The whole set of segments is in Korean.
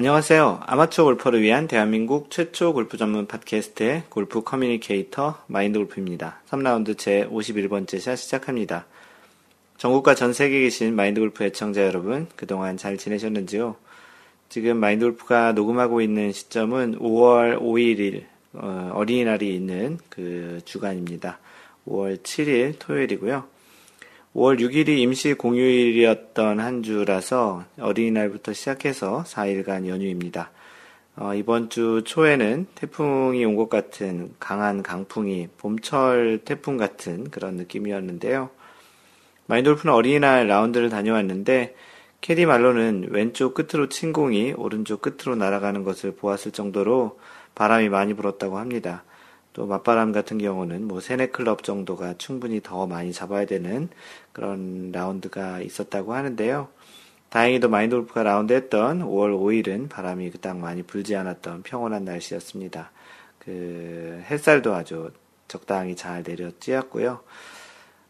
안녕하세요. 아마추어 골퍼를 위한 대한민국 최초 골프 전문 팟캐스트의 골프 커뮤니케이터 마인드 골프입니다. 3라운드 제 51번째 샷 시작합니다. 전국과 전 세계에 계신 마인드 골프 애청자 여러분, 그동안 잘 지내셨는지요? 지금 마인드 골프가 녹음하고 있는 시점은 5월 5일 어, 어린이날이 있는 그 주간입니다. 5월 7일 토요일이고요. 5월 6일이 임시 공휴일이었던 한 주라서 어린이날부터 시작해서 4일간 연휴입니다. 어, 이번 주 초에는 태풍이 온 것 같은 강한 강풍이 봄철 태풍 같은 그런 느낌이었는데요. 마인돌프는 어린이날 라운드를 다녀왔는데 캐디 말로는 왼쪽 끝으로 친 공이 오른쪽 끝으로 날아가는 것을 보았을 정도로 바람이 많이 불었다고 합니다. 또 맞바람 같은 경우는 뭐 세네 클럽 정도가 충분히 더 많이 잡아야 되는 그런 라운드가 있었다고 하는데요. 다행히도 마인드 골프가 라운드 했던 5월 5일은 바람이 그닥 많이 불지 않았던 평온한 날씨였습니다. 그 햇살도 아주 적당히 잘 내려쬐었고요.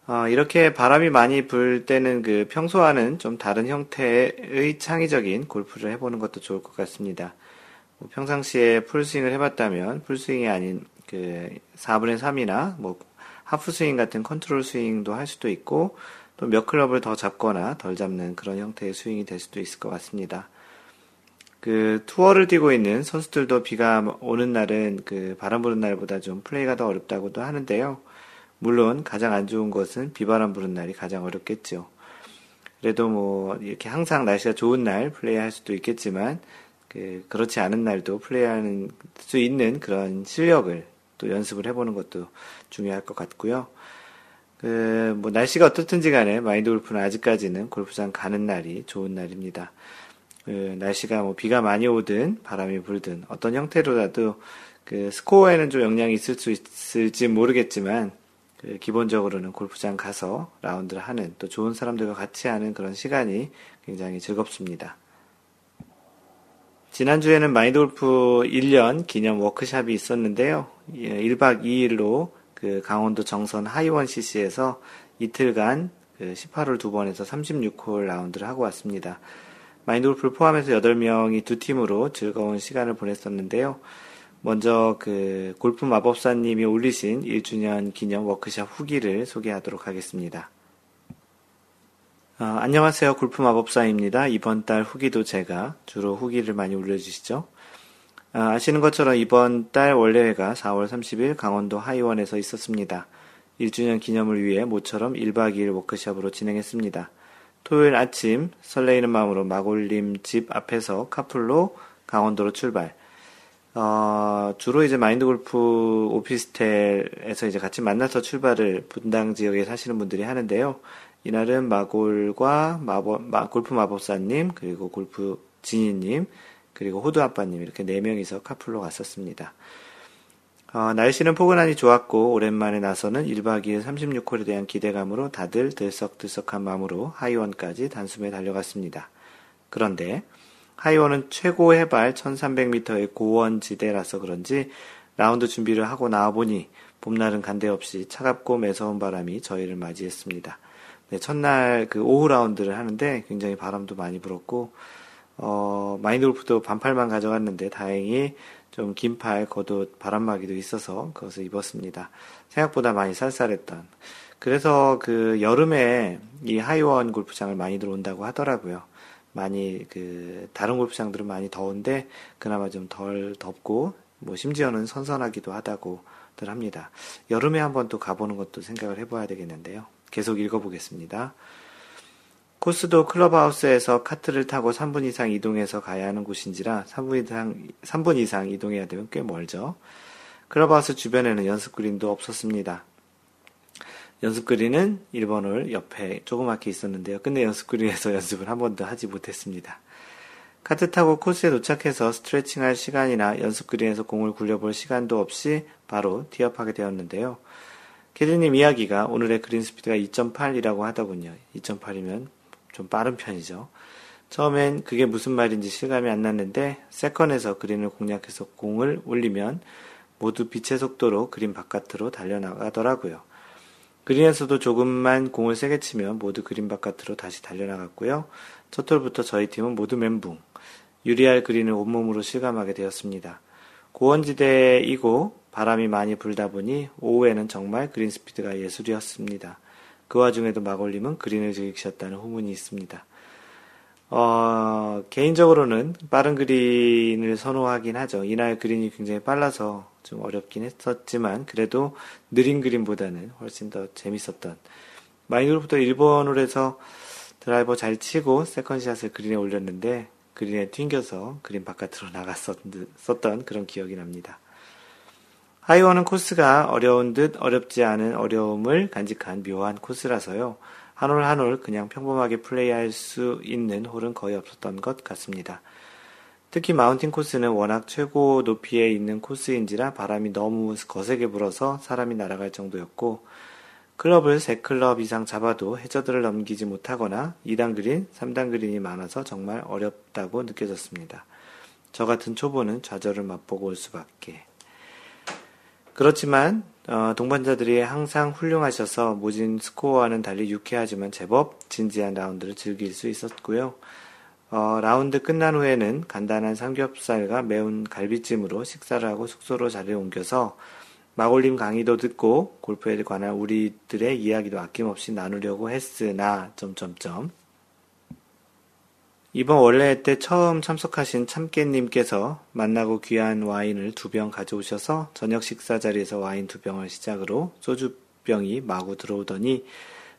어, 이렇게 바람이 많이 불 때는 그 평소와는 좀 다른 형태의 창의적인 골프를 해보는 것도 좋을 것 같습니다. 뭐 평상시에 풀스윙을 해봤다면 풀스윙이 아닌 그 4분의 3이나 뭐 하프 스윙 같은 컨트롤 스윙도 할 수도 있고 또 몇 클럽을 더 잡거나 덜 잡는 그런 형태의 스윙이 될 수도 있을 것 같습니다. 그 투어를 뛰고 있는 선수들도 비가 오는 날은 그 바람 부는 날보다 좀 플레이가 더 어렵다고도 하는데요. 물론 가장 안 좋은 것은 비바람 부는 날이 가장 어렵겠죠. 그래도 뭐 이렇게 항상 날씨가 좋은 날 플레이할 수도 있겠지만 그 그렇지 않은 날도 플레이하는 수 있는 그런 실력을 또 연습을 해보는 것도 중요할 것 같고요. 그, 뭐, 날씨가 어떻든지 간에 마인드 골프는 아직까지는 골프장 가는 날이 좋은 날입니다. 그, 날씨가 뭐 비가 많이 오든 바람이 불든 어떤 형태로라도 그 스코어에는 좀 영향이 있을 수 있을지 모르겠지만 그 기본적으로는 골프장 가서 라운드를 하는 또 좋은 사람들과 같이 하는 그런 시간이 굉장히 즐겁습니다. 지난주에는 마인드골프 1년 기념 워크샵이 있었는데요. 1박 예, 2일로 그 강원도 정선 하이원 CC에서 이틀간 그 18홀 두 번에서 36홀 라운드를 하고 왔습니다. 마인드골프를 포함해서 8명이 두 팀으로 즐거운 시간을 보냈었는데요. 먼저 그 골프 마법사님이 올리신 1주년 기념 워크샵 후기를 소개하도록 하겠습니다. 어, 안녕하세요. 골프 마법사입니다. 이번 달 후기도 제가 주로 후기를 많이 올려주시죠. 아, 아시는 것처럼 이번 달 원래회가 4월 30일 강원도 하이원에서 있었습니다. 1주년 기념을 위해 모처럼 1박 2일 워크샵으로 진행했습니다. 토요일 아침 설레이는 마음으로 마골림 집 앞에서 카풀로 강원도로 출발. 어, 주로 이제 마인드 골프 오피스텔에서 이제 같이 만나서 출발을 분당 지역에 사시는 분들이 하는데요. 이날은 마골과 마법, 마, 골프 마법사님, 그리고 골프 지니님, 그리고 호두 아빠님 이렇게 네 명이서 카풀로 갔었습니다. 어, 날씨는 포근하니 좋았고 오랜만에 나서는 1박 2일 36홀에 대한 기대감으로 다들 들썩들썩한 마음으로 하이원까지 단숨에 달려갔습니다. 그런데 하이원은 최고 해발 1300m의 고원 지대라서 그런지 라운드 준비를 하고 나와보니 봄날은 간데없이 차갑고 매서운 바람이 저희를 맞이했습니다. 네, 첫날 그 오후 라운드를 하는데 굉장히 바람도 많이 불었고 어, 마인드 골프도 반팔만 가져갔는데 다행히 좀 긴팔 겉옷 바람막이도 있어서 그것을 입었습니다. 생각보다 많이 쌀쌀했던. 그래서 그 여름에 이 하이원 골프장을 많이 들어온다고 하더라고요. 많이 그 다른 골프장들은 많이 더운데 그나마 좀 덜 덥고 뭐 심지어는 선선하기도 하다고들 합니다. 여름에 한번 또 가보는 것도 생각을 해봐야 되겠는데요. 계속 읽어보겠습니다. 코스도 클럽하우스에서 카트를 타고 3분 이상 이동해서 가야 하는 곳인지라 3분 이상, 3분 이상 이동해야 되면 꽤 멀죠. 클럽하우스 주변에는 연습 그린도 없었습니다. 연습 그린은 1번 홀 옆에 조그맣게 있었는데요. 근데 연습 그린에서 연습을 한 번도 하지 못했습니다. 카트 타고 코스에 도착해서 스트레칭 할 시간이나 연습 그린에서 공을 굴려볼 시간도 없이 바로 티업하게 되었는데요. 캐디님 이야기가 오늘의 그린 스피드가 2.8이라고 하더군요. 2.8이면 좀 빠른 편이죠. 처음엔 그게 무슨 말인지 실감이 안 났는데 세컨에서 그린을 공략해서 공을 올리면 모두 빛의 속도로 그린 바깥으로 달려나가더라고요. 그린에서도 조금만 공을 세게 치면 모두 그린 바깥으로 다시 달려나갔고요. 첫 홀부터 저희 팀은 모두 멘붕. 유리알 그린을 온몸으로 실감하게 되었습니다. 고원지대이고 바람이 많이 불다 보니 오후에는 정말 그린 스피드가 예술이었습니다. 그 와중에도 마골님은 그린을 즐기셨다는 후문이 있습니다. 어, 개인적으로는 빠른 그린을 선호하긴 하죠. 이날 그린이 굉장히 빨라서 좀 어렵긴 했었지만 그래도 느린 그린보다는 훨씬 더 재밌었던 마인드골프도 일본으로 해서 드라이버 잘 치고 세컨샷을 그린에 올렸는데 그린에 튕겨서 그린 바깥으로 나갔었던 그런 기억이 납니다. 하이원은 코스가 어려운 듯 어렵지 않은 어려움을 간직한 묘한 코스라서요. 한 홀 한 홀 그냥 평범하게 플레이할 수 있는 홀은 거의 없었던 것 같습니다. 특히 마운틴 코스는 워낙 최고 높이에 있는 코스인지라 바람이 너무 거세게 불어서 사람이 날아갈 정도였고 클럽을 3클럽 이상 잡아도 해저드를 넘기지 못하거나 2단 그린, 3단 그린이 많아서 정말 어렵다고 느껴졌습니다. 저 같은 초보는 좌절을 맛보고 올 수밖에. 그렇지만 어, 동반자들이 항상 훌륭하셔서 모진 스코어와는 달리 유쾌하지만 제법 진지한 라운드를 즐길 수 있었고요. 어, 라운드 끝난 후에는 간단한 삼겹살과 매운 갈비찜으로 식사를 하고 숙소로 자리를 옮겨서 마골림 강의도 듣고 골프에 관한 우리들의 이야기도 아낌없이 나누려고 했으나 점점점 이번 원래 때 처음 참석하신 참깨님께서 만나고 귀한 와인을 두 병 가져오셔서 저녁 식사 자리에서 와인 두 병을 시작으로 소주병이 마구 들어오더니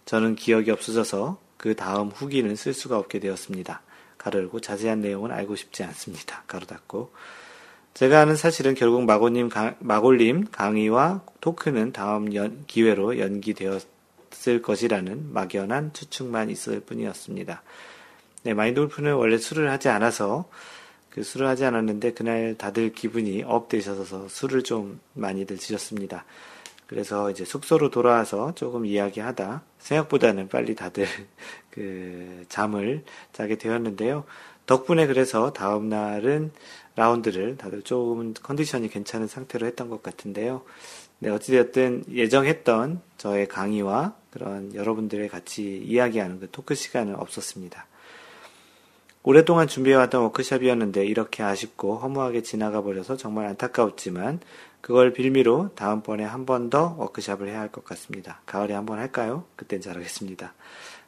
저는 기억이 없어져서 그 다음 후기는 쓸 수가 없게 되었습니다. 가르고 자세한 내용은 알고 싶지 않습니다. 가로 닫고. 제가 아는 사실은 결국 마골님, 강, 마골님 강의와 토크는 다음 연, 기회로 연기되었을 것이라는 막연한 추측만 있을 뿐이었습니다. 네, 마인드 골프는 원래 술을 하지 않아서 그 술을 하지 않았는데 그날 다들 기분이 업 되셔서 술을 좀 많이들 드셨습니다. 그래서 이제 숙소로 돌아와서 조금 이야기하다 생각보다는 빨리 다들 그 잠을 자게 되었는데요. 덕분에 그래서 다음 날은 라운드를 다들 조금 컨디션이 괜찮은 상태로 했던 것 같은데요. 네, 어찌되었든 예정했던 저의 강의와 그런 여러분들의 같이 이야기하는 그 토크 시간은 없었습니다. 오랫동안 준비해왔던 워크샵이었는데 이렇게 아쉽고 허무하게 지나가 버려서 정말 안타까웠지만 그걸 빌미로 다음번에 한 번 더 워크샵을 해야 할 것 같습니다. 가을에 한 번 할까요? 그땐 잘하겠습니다.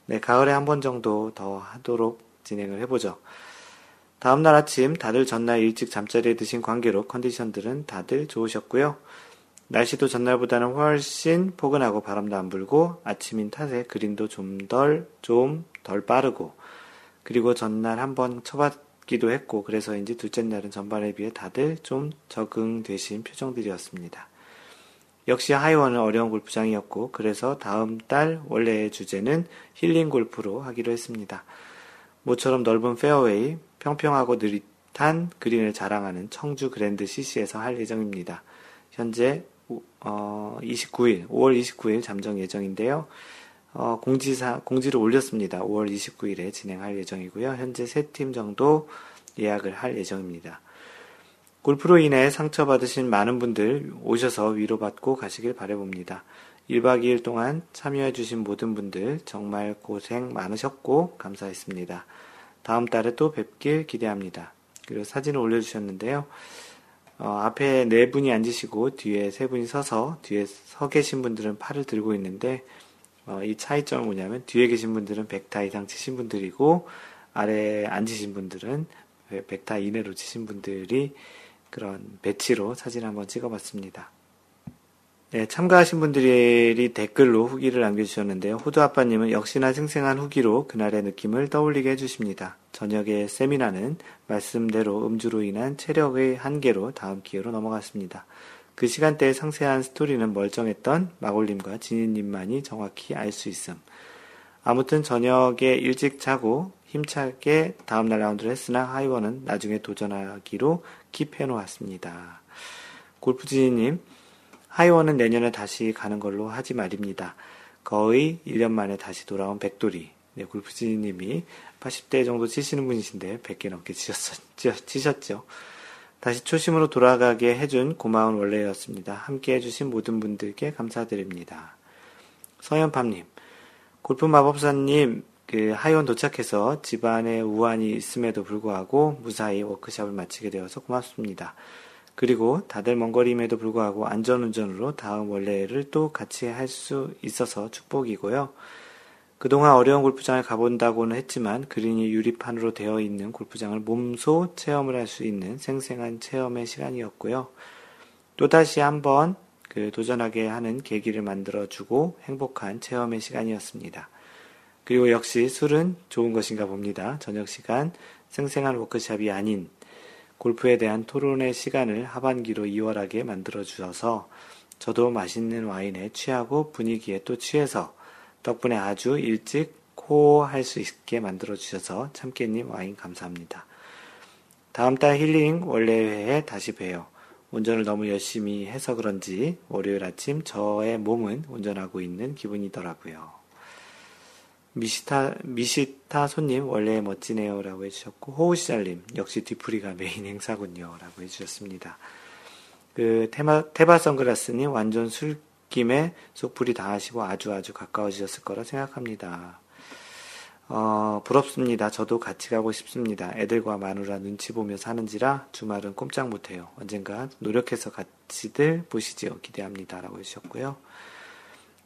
네, 가을에 한 번 정도 더 하도록 진행을 해보죠. 다음날 아침 다들 전날 일찍 잠자리에 드신 관계로 컨디션들은 다들 좋으셨고요. 날씨도 전날보다는 훨씬 포근하고 바람도 안 불고 아침인 탓에 그린도 좀 덜, 좀 덜 빠르고 그리고 전날 한번 쳐봤기도 했고 그래서인지 둘째 날은 전반에 비해 다들 좀 적응되신 표정들이었습니다. 역시 하이원은 어려운 골프장이었고 그래서 다음 달 월례회 주제는 힐링 골프로 하기로 했습니다. 모처럼 넓은 페어웨이, 평평하고 느릿한 그린을 자랑하는 청주 그랜드 CC에서 할 예정입니다. 현재 어, 29일, 5월 29일 잠정 예정인데요. 어, 공지사, 공지를 올렸습니다. 5월 29일에 진행할 예정이고요. 현재 세팀 정도 예약을 할 예정입니다. 골프로 인해 상처받으신 많은 분들 오셔서 위로받고 가시길 바래봅니다. 1박 2일 동안 참여해주신 모든 분들 정말 고생 많으셨고 감사했습니다. 다음 달에 또 뵙길 기대합니다. 그리고 사진을 올려주셨는데요. 어, 앞에 네 분이 앉으시고 뒤에 세 분이 서서 뒤에 서 계신 분들은 팔을 들고 있는데 어, 이 차이점은 뭐냐면 뒤에 계신 분들은 100타 이상 치신 분들이고 아래에 앉으신 분들은 100타 이내로 치신 분들이 그런 배치로 사진 한번 찍어봤습니다. 네, 참가하신 분들이 댓글로 후기를 남겨주셨는데요. 호두 아빠님은 역시나 생생한 후기로 그날의 느낌을 떠올리게 해주십니다. 저녁에 세미나는 말씀대로 음주로 인한 체력의 한계로 다음 기회로 넘어갔습니다. 그 시간대의 상세한 스토리는 멀쩡했던 마골님과 진희님만이 정확히 알 수 있음. 아무튼 저녁에 일찍 자고 힘차게 다음날 라운드를 했으나 하이원은 나중에 도전하기로 킵해 놓았습니다. 골프진이님, 하이원은 내년에 다시 가는 걸로 하지 말입니다. 거의 1년 만에 다시 돌아온 백돌이. 네, 골프진이님이 80대 정도 치시는 분이신데 100개 넘게 치셨, 치셨죠. 다시 초심으로 돌아가게 해준 고마운 원래였습니다. 함께 해주신 모든 분들께 감사드립니다. 서현팜님, 골프 마법사님, 그 하이원 도착해서 집안에 우환이 있음에도 불구하고 무사히 워크샵을 마치게 되어서 고맙습니다. 그리고 다들 먼 거리임에도 불구하고 안전운전으로 다음 원래를 또 같이 할 수 있어서 축복이고요. 그동안 어려운 골프장을 가본다고는 했지만 그린이 유리판으로 되어 있는 골프장을 몸소 체험을 할 수 있는 생생한 체험의 시간이었고요. 또다시 한번 그 도전하게 하는 계기를 만들어주고 행복한 체험의 시간이었습니다. 그리고 역시 술은 좋은 것인가 봅니다. 저녁 시간 생생한 워크샵이 아닌 골프에 대한 토론의 시간을 하반기로 2월하게 만들어 주셔서 저도 맛있는 와인에 취하고 분위기에 또 취해서 덕분에 아주 일찍 코할 수 있게 만들어 주셔서 참깨님 와인 감사합니다. 다음 달 힐링 월례회에 다시 봬요. 운전을 너무 열심히 해서 그런지 월요일 아침 저의 몸은 운전하고 있는 기분이더라고요. 미시타, 미시타 손님, 월례 멋지네요. 라고 해주셨고, 호우시잘님, 역시 뒤풀이가 메인 행사군요. 라고 해주셨습니다. 그, 테마, 테바 선글라스님, 완전 술 김에 속풀이 다 하시고 아주 아주 가까워지셨을 거라 생각합니다. 어, 부럽습니다. 저도 같이 가고 싶습니다. 애들과 마누라 눈치 보며 사는지라 주말은 꼼짝 못해요. 언젠가 노력해서 같이들 보시지요. 기대합니다. 라고 해주셨고요.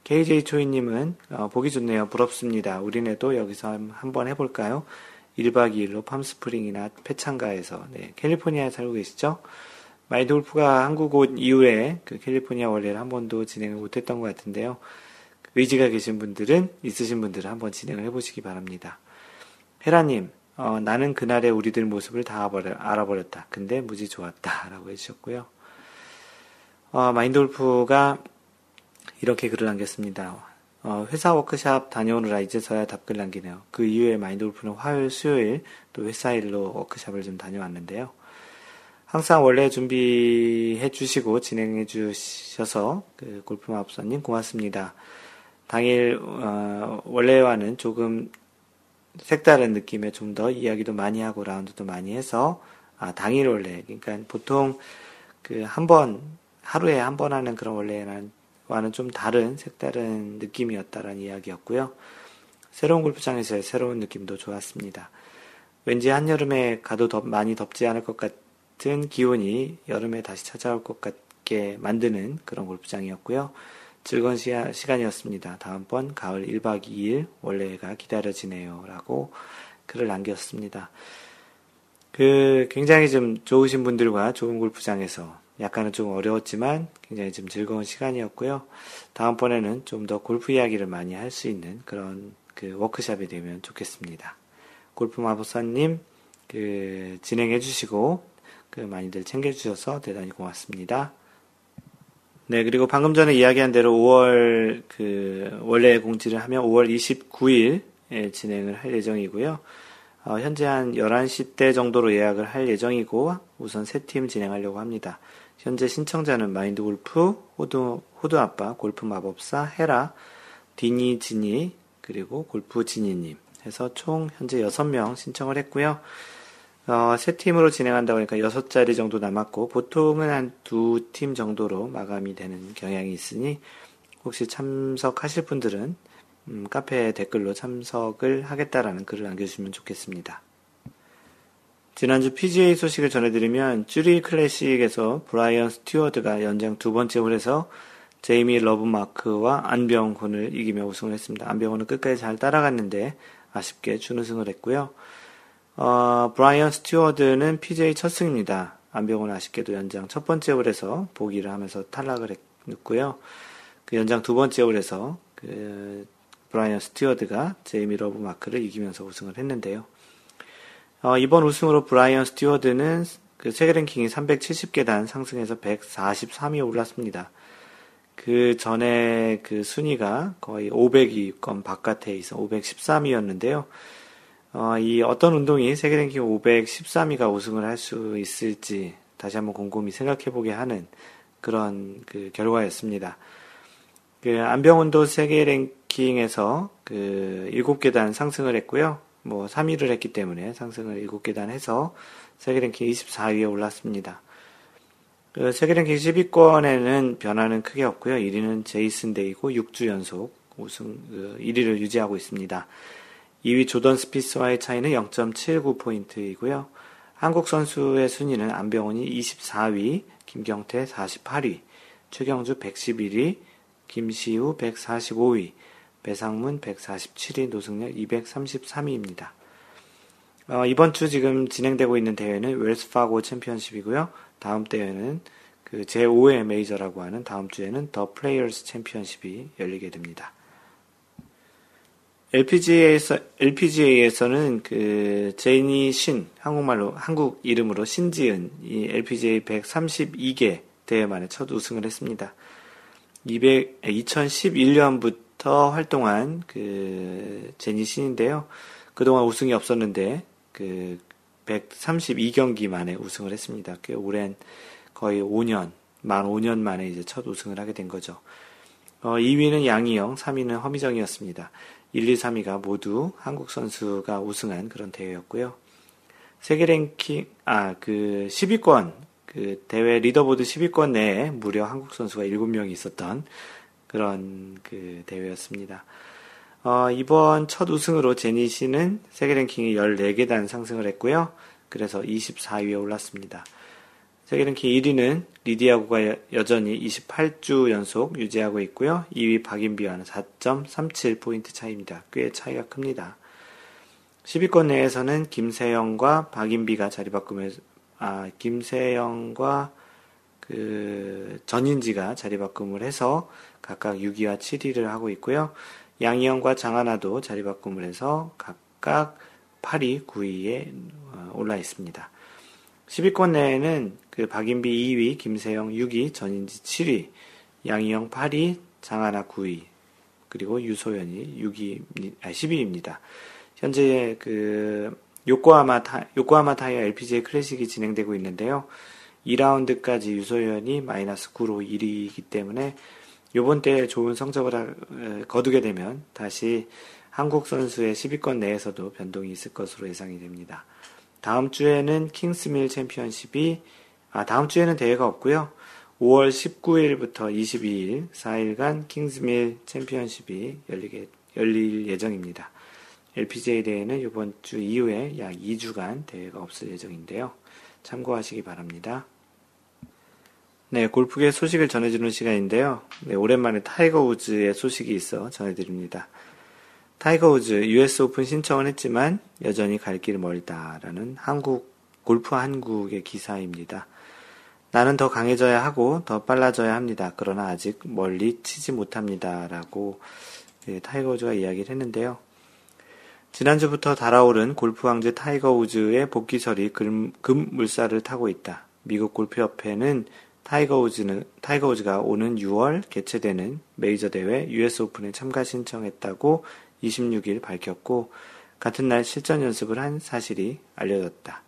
KJ 초이님은 어, 보기 좋네요. 부럽습니다. 우리네도 여기서 한번 해볼까요? 1박 2일로 팜스프링이나 페창가에서 네, 캘리포니아에 살고 계시죠? 마인드 골프가 한국 온 이후에 그 캘리포니아 월례를 한 번도 진행을 못했던 것 같은데요. 의지가 계신 분들은 있으신 분들은 한번 진행을 해보시기 바랍니다. 헤라님, 어, 나는 그날의 우리들 모습을 다 알아버렸다. 근데 무지 좋았다. 라고 해주셨고요. 어, 마인드 골프가 이렇게 글을 남겼습니다. 어, 회사 워크샵 다녀오느라 이제서야 답글 남기네요. 그 이후에 마인드 골프는 화요일, 수요일 또 회사 일로 워크샵을 좀 다녀왔는데요. 항상 원래 준비해 주시고 진행해 주셔서 그 골프 마법사님 고맙습니다. 당일 어, 원래와는 조금 색다른 느낌의 좀더 이야기도 많이 하고 라운드도 많이 해서 아, 당일 원래 그러니까 보통 그 한 번 하루에 한 번 하는 그런 원래는 와는 좀 다른 색다른 느낌이었다라는 이야기였고요. 새로운 골프장에서의 새로운 느낌도 좋았습니다. 왠지 한여름에 가도 더 많이 덥지 않을 것 같은 기온이 여름에 다시 찾아올 것 같게 만드는 그런 골프장이었고요. 즐거운 시야, 시간이었습니다. 다음번 가을 1박 2일 원래가 기다려지네요. 라고 글을 남겼습니다. 그 굉장히 좀 좋으신 분들과 좋은 골프장에서 약간은 좀 어려웠지만 굉장히 좀 즐거운 시간이었고요. 다음번에는 좀 더 골프 이야기를 많이 할 수 있는 그런 그 워크샵이 되면 좋겠습니다. 골프 마법사님 그 진행해 주시고 그 많이들 챙겨 주셔서 대단히 고맙습니다. 네, 그리고 방금 전에 이야기한 대로 5월 그 원래 공지를 하면 5월 29일에 진행을 할 예정이고요. 어, 현재 한 11시 대 정도로 예약을 할 예정이고 우선 세 팀 진행하려고 합니다. 현재 신청자는 마인드 골프, 호두, 호두 아빠, 골프 마법사, 헤라, 디니 지니, 그리고 골프 지니님 해서 총 현재 6명 신청을 했고요. 어, 세 팀으로 진행한다고 하니까 6자리 정도 남았고, 보통은 한 두 팀 정도로 마감이 되는 경향이 있으니, 혹시 참석하실 분들은, 음, 카페 댓글로 참석을 하겠다라는 글을 남겨주시면 좋겠습니다. 지난주 PGA 소식을 전해드리면 Zurich 클래식에서 브라이언 스튜어드가 연장 두 번째 홀에서 제이미 러브마크와 안병훈을 이기며 우승을 했습니다. 안병훈은 끝까지 잘 따라갔는데 아쉽게 준우승을 했고요. 어, 브라이언 스튜어드는 PGA 첫 승입니다. 안병훈은 아쉽게도 연장 첫 번째 홀에서 보기를 하면서 탈락을 했고요. 그 연장 두 번째 홀에서 그 브라이언 스튜어드가 제이미 러브마크를 이기면서 우승을 했는데요. 어, 이번 우승으로 브라이언 스튜어드는 그 세계 랭킹이 370계단 상승해서 143위에 올랐습니다. 그 전에 그 순위가 거의 500위권 바깥에 있어 513위였는데요. 어, 이 어떤 운동이 세계 랭킹 513위가 우승을 할 수 있을지 다시 한번 곰곰이 생각해 보게 하는 그런 그 결과였습니다. 그 안병훈도 세계 랭킹에서 그 7계단 상승을 했고요. 뭐 3위를 했기 때문에 상승을 7계단 해서 세계 랭킹 24위에 올랐습니다. 그 세계 랭킹 10위권에는 변화는 크게 없고요. 1위는 제이슨 데이고 6주 연속 우승 그 1위를 유지하고 있습니다. 2위 조던 스피스와의 차이는 0.79포인트이고요. 한국 선수의 순위는 안병훈이 24위, 김경태 48위, 최경주 111위, 김시우 145위, 배상문 147위, 노승열 233위입니다. 어, 이번 주 지금 진행되고 있는 대회는 웰스파고 챔피언십이고요. 다음 대회는 그 제5의 메이저라고 하는 다음 주에는 더 플레이어스 챔피언십이 열리게 됩니다. LPGA에서, LPGA에서는 그 제니 신, 한국말로, 한국 이름으로 신지은, 이 LPGA 132개 대회 만에 첫 우승을 했습니다. 200, 2011년부터 활동한 그 제니 신인데요. 그동안 우승이 없었는데 그 132경기 만에 우승을 했습니다. 꽤 오랜 거의 5년, 만 5년 만에 이제 첫 우승을 하게 된 거죠. 어, 2위는 양희영, 3위는 허미정이었습니다. 1, 2, 3위가 모두 한국 선수가 우승한 그런 대회였고요. 세계 랭킹, 아, 그 10위권, 그 대회 리더보드 10위권 내에 무려 한국 선수가 7명이 있었던 그런 그 대회였습니다. 어, 이번 첫 우승으로 제니 씨는 세계 랭킹이 14계단 상승을 했고요. 그래서 24위에 올랐습니다. 세계 랭킹 1위는 리디아고가 여전히 28주 연속 유지하고 있고요. 2위 박인비와는 4.37포인트 차이입니다. 꽤 차이가 큽니다. 10위권 내에서는 김세영과 박인비가 자리 바꾸면서, 아, 김세영과 그 전인지가 자리 바꿈을 해서 각각 6위와 7위를 하고 있고요. 양희영과 장하나도 자리 바꿈을 해서 각각 8위, 9위에 어, 올라 있습니다. 10위권 내에는 그 박인비 2위, 김세영 6위, 전인지 7위, 양희영 8위, 장하나 9위, 그리고 유소연이 6위, 아, 10위입니다. 현재 그 요코하마 타, 요코하마 타이어 LPGA 클래식이 진행되고 있는데요. 2라운드까지 유소연이 마이너스 9로 1위이기 때문에 요번 대회 좋은 성적을 거두게 되면 다시 한국 선수의 10위권 내에서도 변동이 있을 것으로 예상이 됩니다. 다음 주에는 킹스밀 챔피언십이 아 다음 주에는 대회가 없고요. 5월 19일부터 22일 4일간 킹스밀 챔피언십이 열리게 열릴 예정입니다. LPGA 대회는 이번 주 이후에 약 2주간 대회가 없을 예정인데요. 참고하시기 바랍니다. 네, 골프계 소식을 전해주는 시간인데요. 네, 오랜만에 타이거 우즈의 소식이 있어 전해드립니다. 타이거 우즈 US 오픈 신청을 했지만 여전히 갈 길 멀다라는 한국 골프 한국의 기사입니다. 나는 더 강해져야 하고 더 빨라져야 합니다. 그러나 아직 멀리 치지 못합니다 라고 네, 타이거 우즈가 이야기를 했는데요. 지난주부터 달아오른 골프 황제 타이거 우즈의 복귀설이 급, 급물살을 타고 있다. 미국 골프협회는 타이거 우즈는 타이거 우즈가 오는 6월 개최되는 메이저 대회 US 오픈에 참가 신청했다고 26일 밝혔고 같은 날 실전 연습을 한 사실이 알려졌다.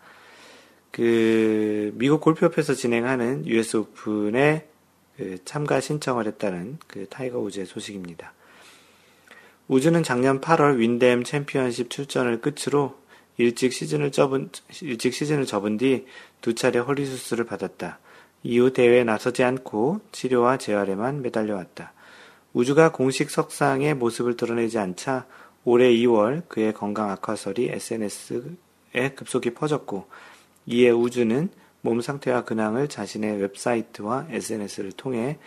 그 미국 골프협회에서 진행하는 US 오픈에 그 참가 신청을 했다는 그 타이거 우즈의 소식입니다. 우즈는 작년 8월 윈댐 챔피언십 출전을 끝으로 일찍 시즌을 접은 일찍 시즌을 접은 뒤 두 차례 허리 수술을 받았다. 이후 대회에 나서지 않고 치료와 재활에만 매달려왔다. 우주가 공식 석상의 모습을 드러내지 않자 올해 2월 그의 건강 악화설이 SNS에 급속히 퍼졌고 이에 우주는 몸 상태와 근황을 자신의 웹사이트와 SNS를 통해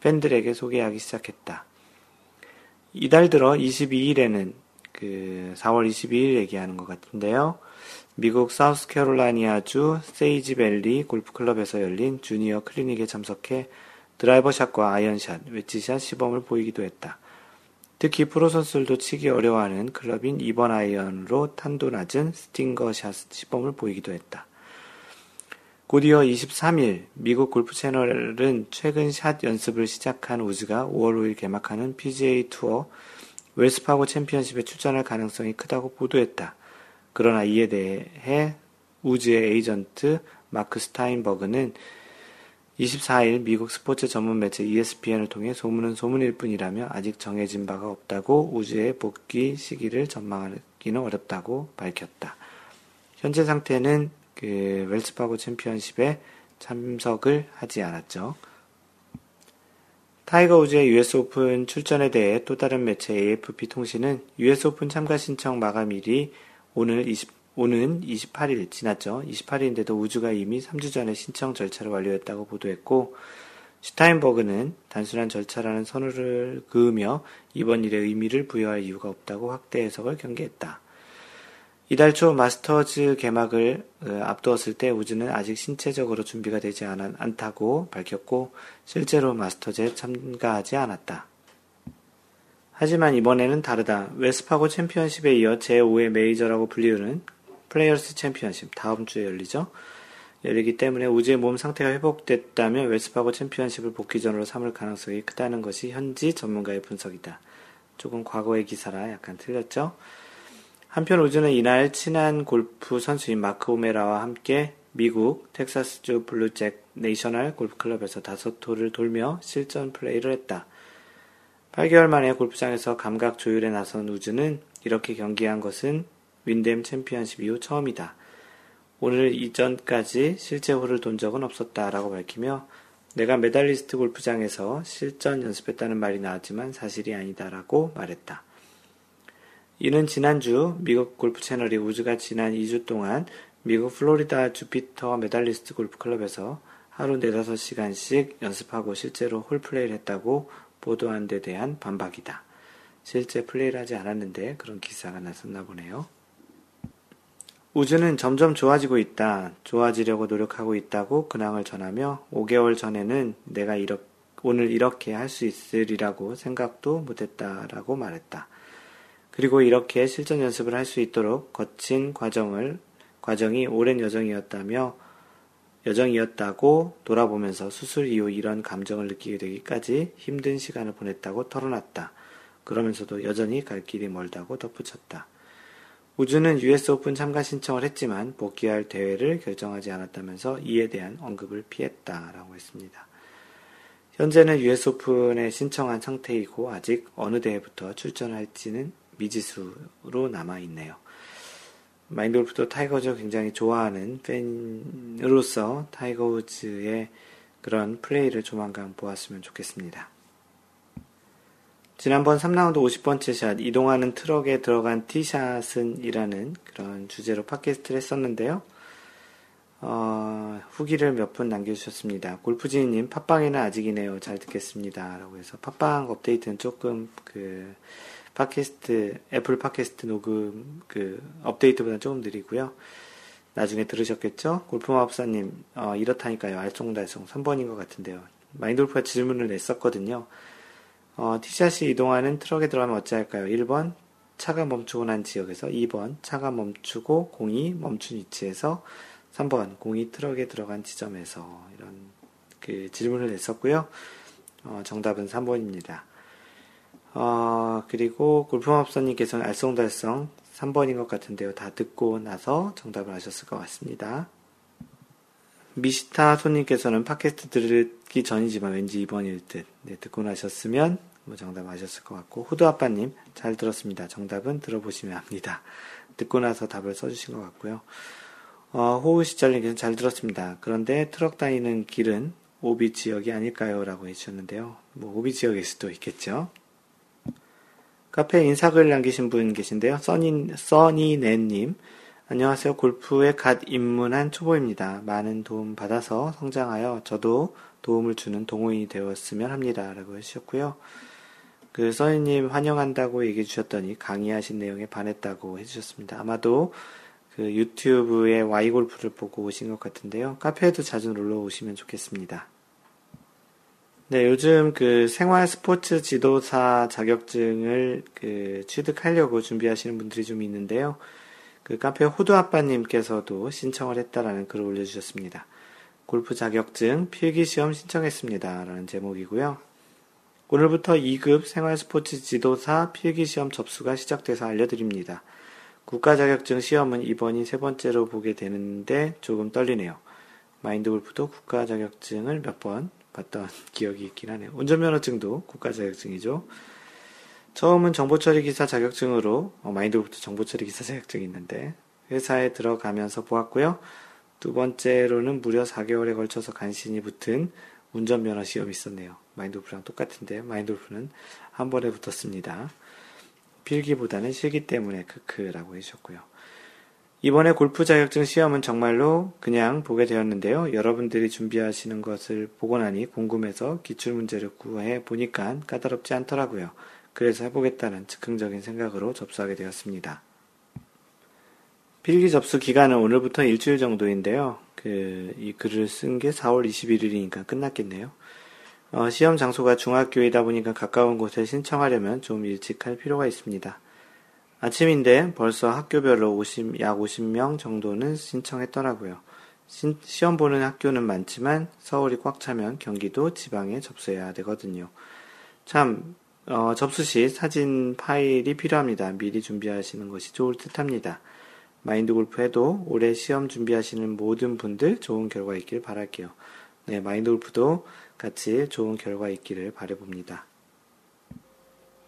팬들에게 소개하기 시작했다. 이달 들어 22일에는 그 4월 22일 얘기하는 것 같은데요. 미국 사우스캐롤라이나주 세이지밸리 골프클럽에서 열린 주니어 클리닉에 참석해 드라이버샷과 아이언샷, 웨지샷 시범을 보이기도 했다. 특히 프로 선수들도 치기 어려워하는 클럽인 2번 아이언으로 탄도 낮은 stinger샷 시범을 보이기도 했다. 곧이어 23일 미국 골프 채널은 최근 샷 연습을 시작한 우즈가 5월 5일 개막하는 PGA 투어 웰스파고 챔피언십에 출전할 가능성이 크다고 보도했다. 그러나 이에 대해 우즈의 에이전트 마크 스타인버그는 24일 미국 스포츠 전문 매체 ESPN을 통해 소문은 소문일 뿐이라며 아직 정해진 바가 없다고 우즈의 복귀 시기를 전망하기는 어렵다고 밝혔다. 현재 상태는 그 웰스파고 챔피언십에 참석을 하지 않았죠. 타이거 우즈의 US 오픈 출전에 대해 또 다른 매체 AFP 통신은 US 오픈 참가 신청 마감일이 오늘 20, 오는 28일 지났죠. 28일인데도 우즈가 이미 3주 전에 신청 절차를 완료했다고 보도했고 슈타인버그는 단순한 절차라는 선언을 그으며 이번 일에 의미를 부여할 이유가 없다고 확대 해석을 경계했다. 이달 초 마스터즈 개막을 어, 앞두었을 때 우즈는 아직 신체적으로 준비가 되지 않다고 밝혔고 실제로 마스터즈에 참가하지 않았다. 하지만 이번에는 다르다. 웰스파고 챔피언십에 이어 제5의 메이저라고 불리우는 플레이어스 챔피언십 다음 주에 열리죠. 열리기 때문에 우즈의 몸 상태가 회복됐다면 웰스파고 챔피언십을 복귀전으로 삼을 가능성이 크다는 것이 현지 전문가의 분석이다. 조금 과거의 기사라 약간 틀렸죠. 한편 우즈는 이날 친한 골프 선수인 마크 오메라와 함께 미국 텍사스주 블루잭 네이셔널 골프클럽에서 다섯 홀을 돌며 실전 플레이를 했다. 8개월 만에 골프장에서 감각 조율에 나선 우즈는 이렇게 경기한 것은 윈댐 챔피언십 이후 처음이다. 오늘 이전까지 실제 홀을 돈 적은 없었다라고 밝히며 내가 메달리스트 골프장에서 실전 연습했다는 말이 나왔지만 사실이 아니다라고 말했다. 이는 지난주 미국 골프 채널이 우즈가 지난 2주 동안 미국 플로리다 주피터 메달리스트 골프 클럽에서 하루 4, 5시간씩 연습하고 실제로 홀 플레이를 했다고 보도한 데 대한 반박이다. 실제 플레이를 하지 않았는데 그런 기사가 났었나 보네요. 우즈는 점점 좋아지고 있다. 좋아지려고 노력하고 있다고 근황을 전하며 5개월 전에는 내가 이렇, 오늘 이렇게 할 수 있으리라고 생각도 못했다라고 말했다. 그리고 이렇게 실전 연습을 할 수 있도록 거친 과정을, 과정이 오랜 여정이었다며, 여정이었다고 돌아보면서 수술 이후 이런 감정을 느끼게 되기까지 힘든 시간을 보냈다고 털어놨다. 그러면서도 여전히 갈 길이 멀다고 덧붙였다. 우주는 US 오픈 참가 신청을 했지만 복귀할 대회를 결정하지 않았다면서 이에 대한 언급을 피했다라고 했습니다. 현재는 US 오픈에 신청한 상태이고 아직 어느 대회부터 출전할지는 미지수로 남아 있네요. 마인드 골프도 타이거 우즈 굉장히 좋아하는 팬으로서 타이거 우즈의 그런 플레이를 조만간 보았으면 좋겠습니다. 지난번 3라운드 50번째 샷, 이동하는 트럭에 들어간 티샷은 이라는 그런 주제로 팟캐스트를 했었는데요. 어, 후기를 몇 분 남겨주셨습니다. 골프지님, 팟빵에는 아직이네요. 잘 듣겠습니다. 라고 해서, 팟빵 업데이트는 조금, 그, 팟캐스트, 애플 팟캐스트 녹음 그 업데이트보다 조금 느리고요. 나중에 들으셨겠죠? 골프마법사님, 어, 이렇다니까요. 알쏭달쏭 3번인 것 같은데요. 마인돌프가 질문을 냈었거든요. 어, 티샷이 이동하는 트럭에 들어가면 어찌할까요? 1번, 차가 멈추고 난 지역에서 2번, 차가 멈추고 공이 멈춘 위치에서 3번, 공이 트럭에 들어간 지점에서 이런 그 질문을 냈었고요. 어, 정답은 3번입니다. 어, 그리고 골프마법사님께서는 알쏭달쏭 3번인 것 같은데요. 다 듣고 나서 정답을 하셨을 것 같습니다. 미시타 손님께서는 팟캐스트 들 기 전이지만 왠지 2번일 듯. 네, 듣고 나셨으면 뭐 정답 하셨을 것 같고, 후드아빠님 잘 들었습니다. 정답은 들어보시면 합니다. 듣고 나서 답을 써주신 것 같고요. 어, 호우시절님께서는 잘 들었습니다. 그런데 트럭 다니는 길은 오비 지역이 아닐까요? 라고 해주셨는데요. 뭐 오비 지역일 수도 있겠죠. 카페에 인사글 남기신 분 계신데요. 써니, 써니네님. 안녕하세요. 골프에 갓 입문한 초보입니다. 많은 도움 받아서 성장하여 저도 도움을 주는 동호인이 되었으면 합니다. 라고 해주셨고요. 그 써니님 환영한다고 얘기해 주셨더니 강의하신 내용에 반했다고 해주셨습니다. 아마도 그 유튜브의 Y골프를 보고 오신 것 같은데요. 카페에도 자주 놀러 오시면 좋겠습니다. 네, 요즘 그 생활 스포츠 지도사 자격증을 그 취득하려고 준비하시는 분들이 좀 있는데요. 그 카페 호두 아빠님께서도 신청을 했다라는 글을 올려주셨습니다. 골프 자격증 필기시험 신청했습니다. 라는 제목이고요. 오늘부터 2급 생활 스포츠 지도사 필기시험 접수가 시작돼서 알려드립니다. 국가 자격증 시험은 이번이 세 번째로 보게 되는데 조금 떨리네요. 마인드 골프도 국가 자격증을 몇 번 봤던 기억이 있긴 하네요. 운전면허증도 국가 자격증이죠. 처음은 정보처리 기사 자격증으로 어, 마인드부터 정보처리 기사 자격증이 있는데 회사에 들어가면서 보았고요. 두 번째로는 무려 4개월에 걸쳐서 간신히 붙은 운전면허 시험이 있었네요. 마인드 골프랑 똑같은데 마인드 골프는 한 번에 붙었습니다. 필기보다는 실기 때문에 크크라고 해주셨고요. 이번에 골프 자격증 시험은 정말로 그냥 보게 되었는데요. 여러분들이 준비하시는 것을 보고 나니 궁금해서 기출문제를 구해 보니까 까다롭지 않더라고요. 그래서 해보겠다는 즉흥적인 생각으로 접수하게 되었습니다. 필기 접수 기간은 오늘부터 일주일 정도인데요. 그, 이 글을 쓴 게 4월 21일이니까 끝났겠네요. 어, 시험 장소가 중학교이다 보니까 가까운 곳에 신청하려면 좀 일찍 할 필요가 있습니다. 아침인데 벌써 학교별로 50, 약 50명 정도는 신청했더라고요. 신, 시험 보는 학교는 많지만 서울이 꽉 차면 경기도 지방에 접수해야 되거든요. 참, 어, 접수 시 사진 파일이 필요합니다. 미리 준비하시는 것이 좋을 듯 합니다. 마인드 골프에도 올해 시험 준비하시는 모든 분들 좋은 결과 있길 바랄게요. 네, 마인드 골프도 같이 좋은 결과 있기를 바래봅니다.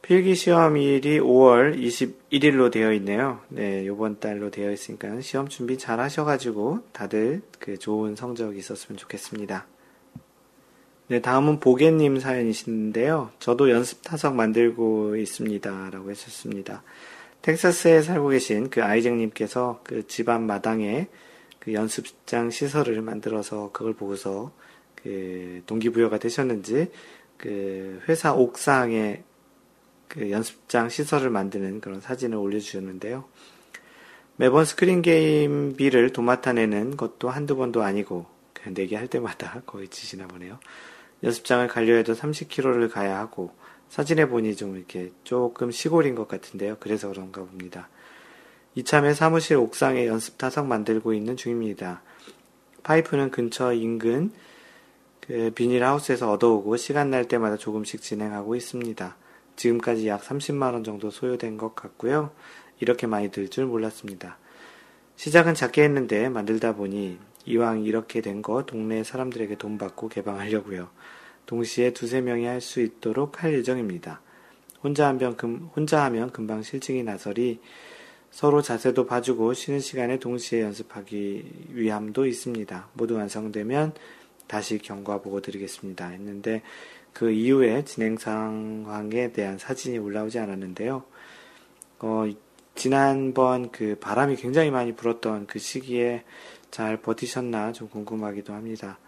필기 시험일이 5월 21일로 되어 있네요. 네, 요번 달로 되어 있으니까 시험 준비 잘 하셔가지고 다들 그 좋은 성적 있었으면 좋겠습니다. 네, 다음은 보게님 사연이신데요. 저도 연습 타석 만들고 있습니다. 라고 했었습니다. 텍사스에 살고 계신 그 아이쟁님께서 그 집안 마당에 그 연습장 시설을 만들어서 그걸 보고서 그 동기부여가 되셨는지 그 회사 옥상에 그 연습장 시설을 만드는 그런 사진을 올려주셨는데요. 매번 스크린 게임비를 도맡아 내는 것도 한두 번도 아니고 그냥 내기 할 때마다 거의 지시나 보네요. 연습장을 가려 해도 30km를 가야 하고 사진에 보니 좀 이렇게 조금 시골인 것 같은데요. 그래서 그런가 봅니다. 이참에 사무실 옥상에 연습 타석 만들고 있는 중입니다. 파이프는 근처 인근 그 비닐하우스에서 얻어오고 시간 날 때마다 조금씩 진행하고 있습니다. 지금까지 약 30만원 정도 소요된 것 같고요. 이렇게 많이 들 줄 몰랐습니다. 시작은 작게 했는데 만들다 보니 이왕 이렇게 된 거 동네 사람들에게 돈 받고 개방하려고요. 동시에 두세 명이 할 수 있도록 할 예정입니다. 혼자 하면, 금, 혼자 하면 금방 실증이 나서리 서로 자세도 봐주고 쉬는 시간에 동시에 연습하기 위함도 있습니다. 모두 완성되면 다시 경과 보고 드리겠습니다. 했는데 그 이후에 진행 상황에 대한 사진이 올라오지 않았는데요. 어, 지난번 그 바람이 굉장히 많이 불었던 그 시기에 잘 버티셨나 좀 궁금하기도 합니다.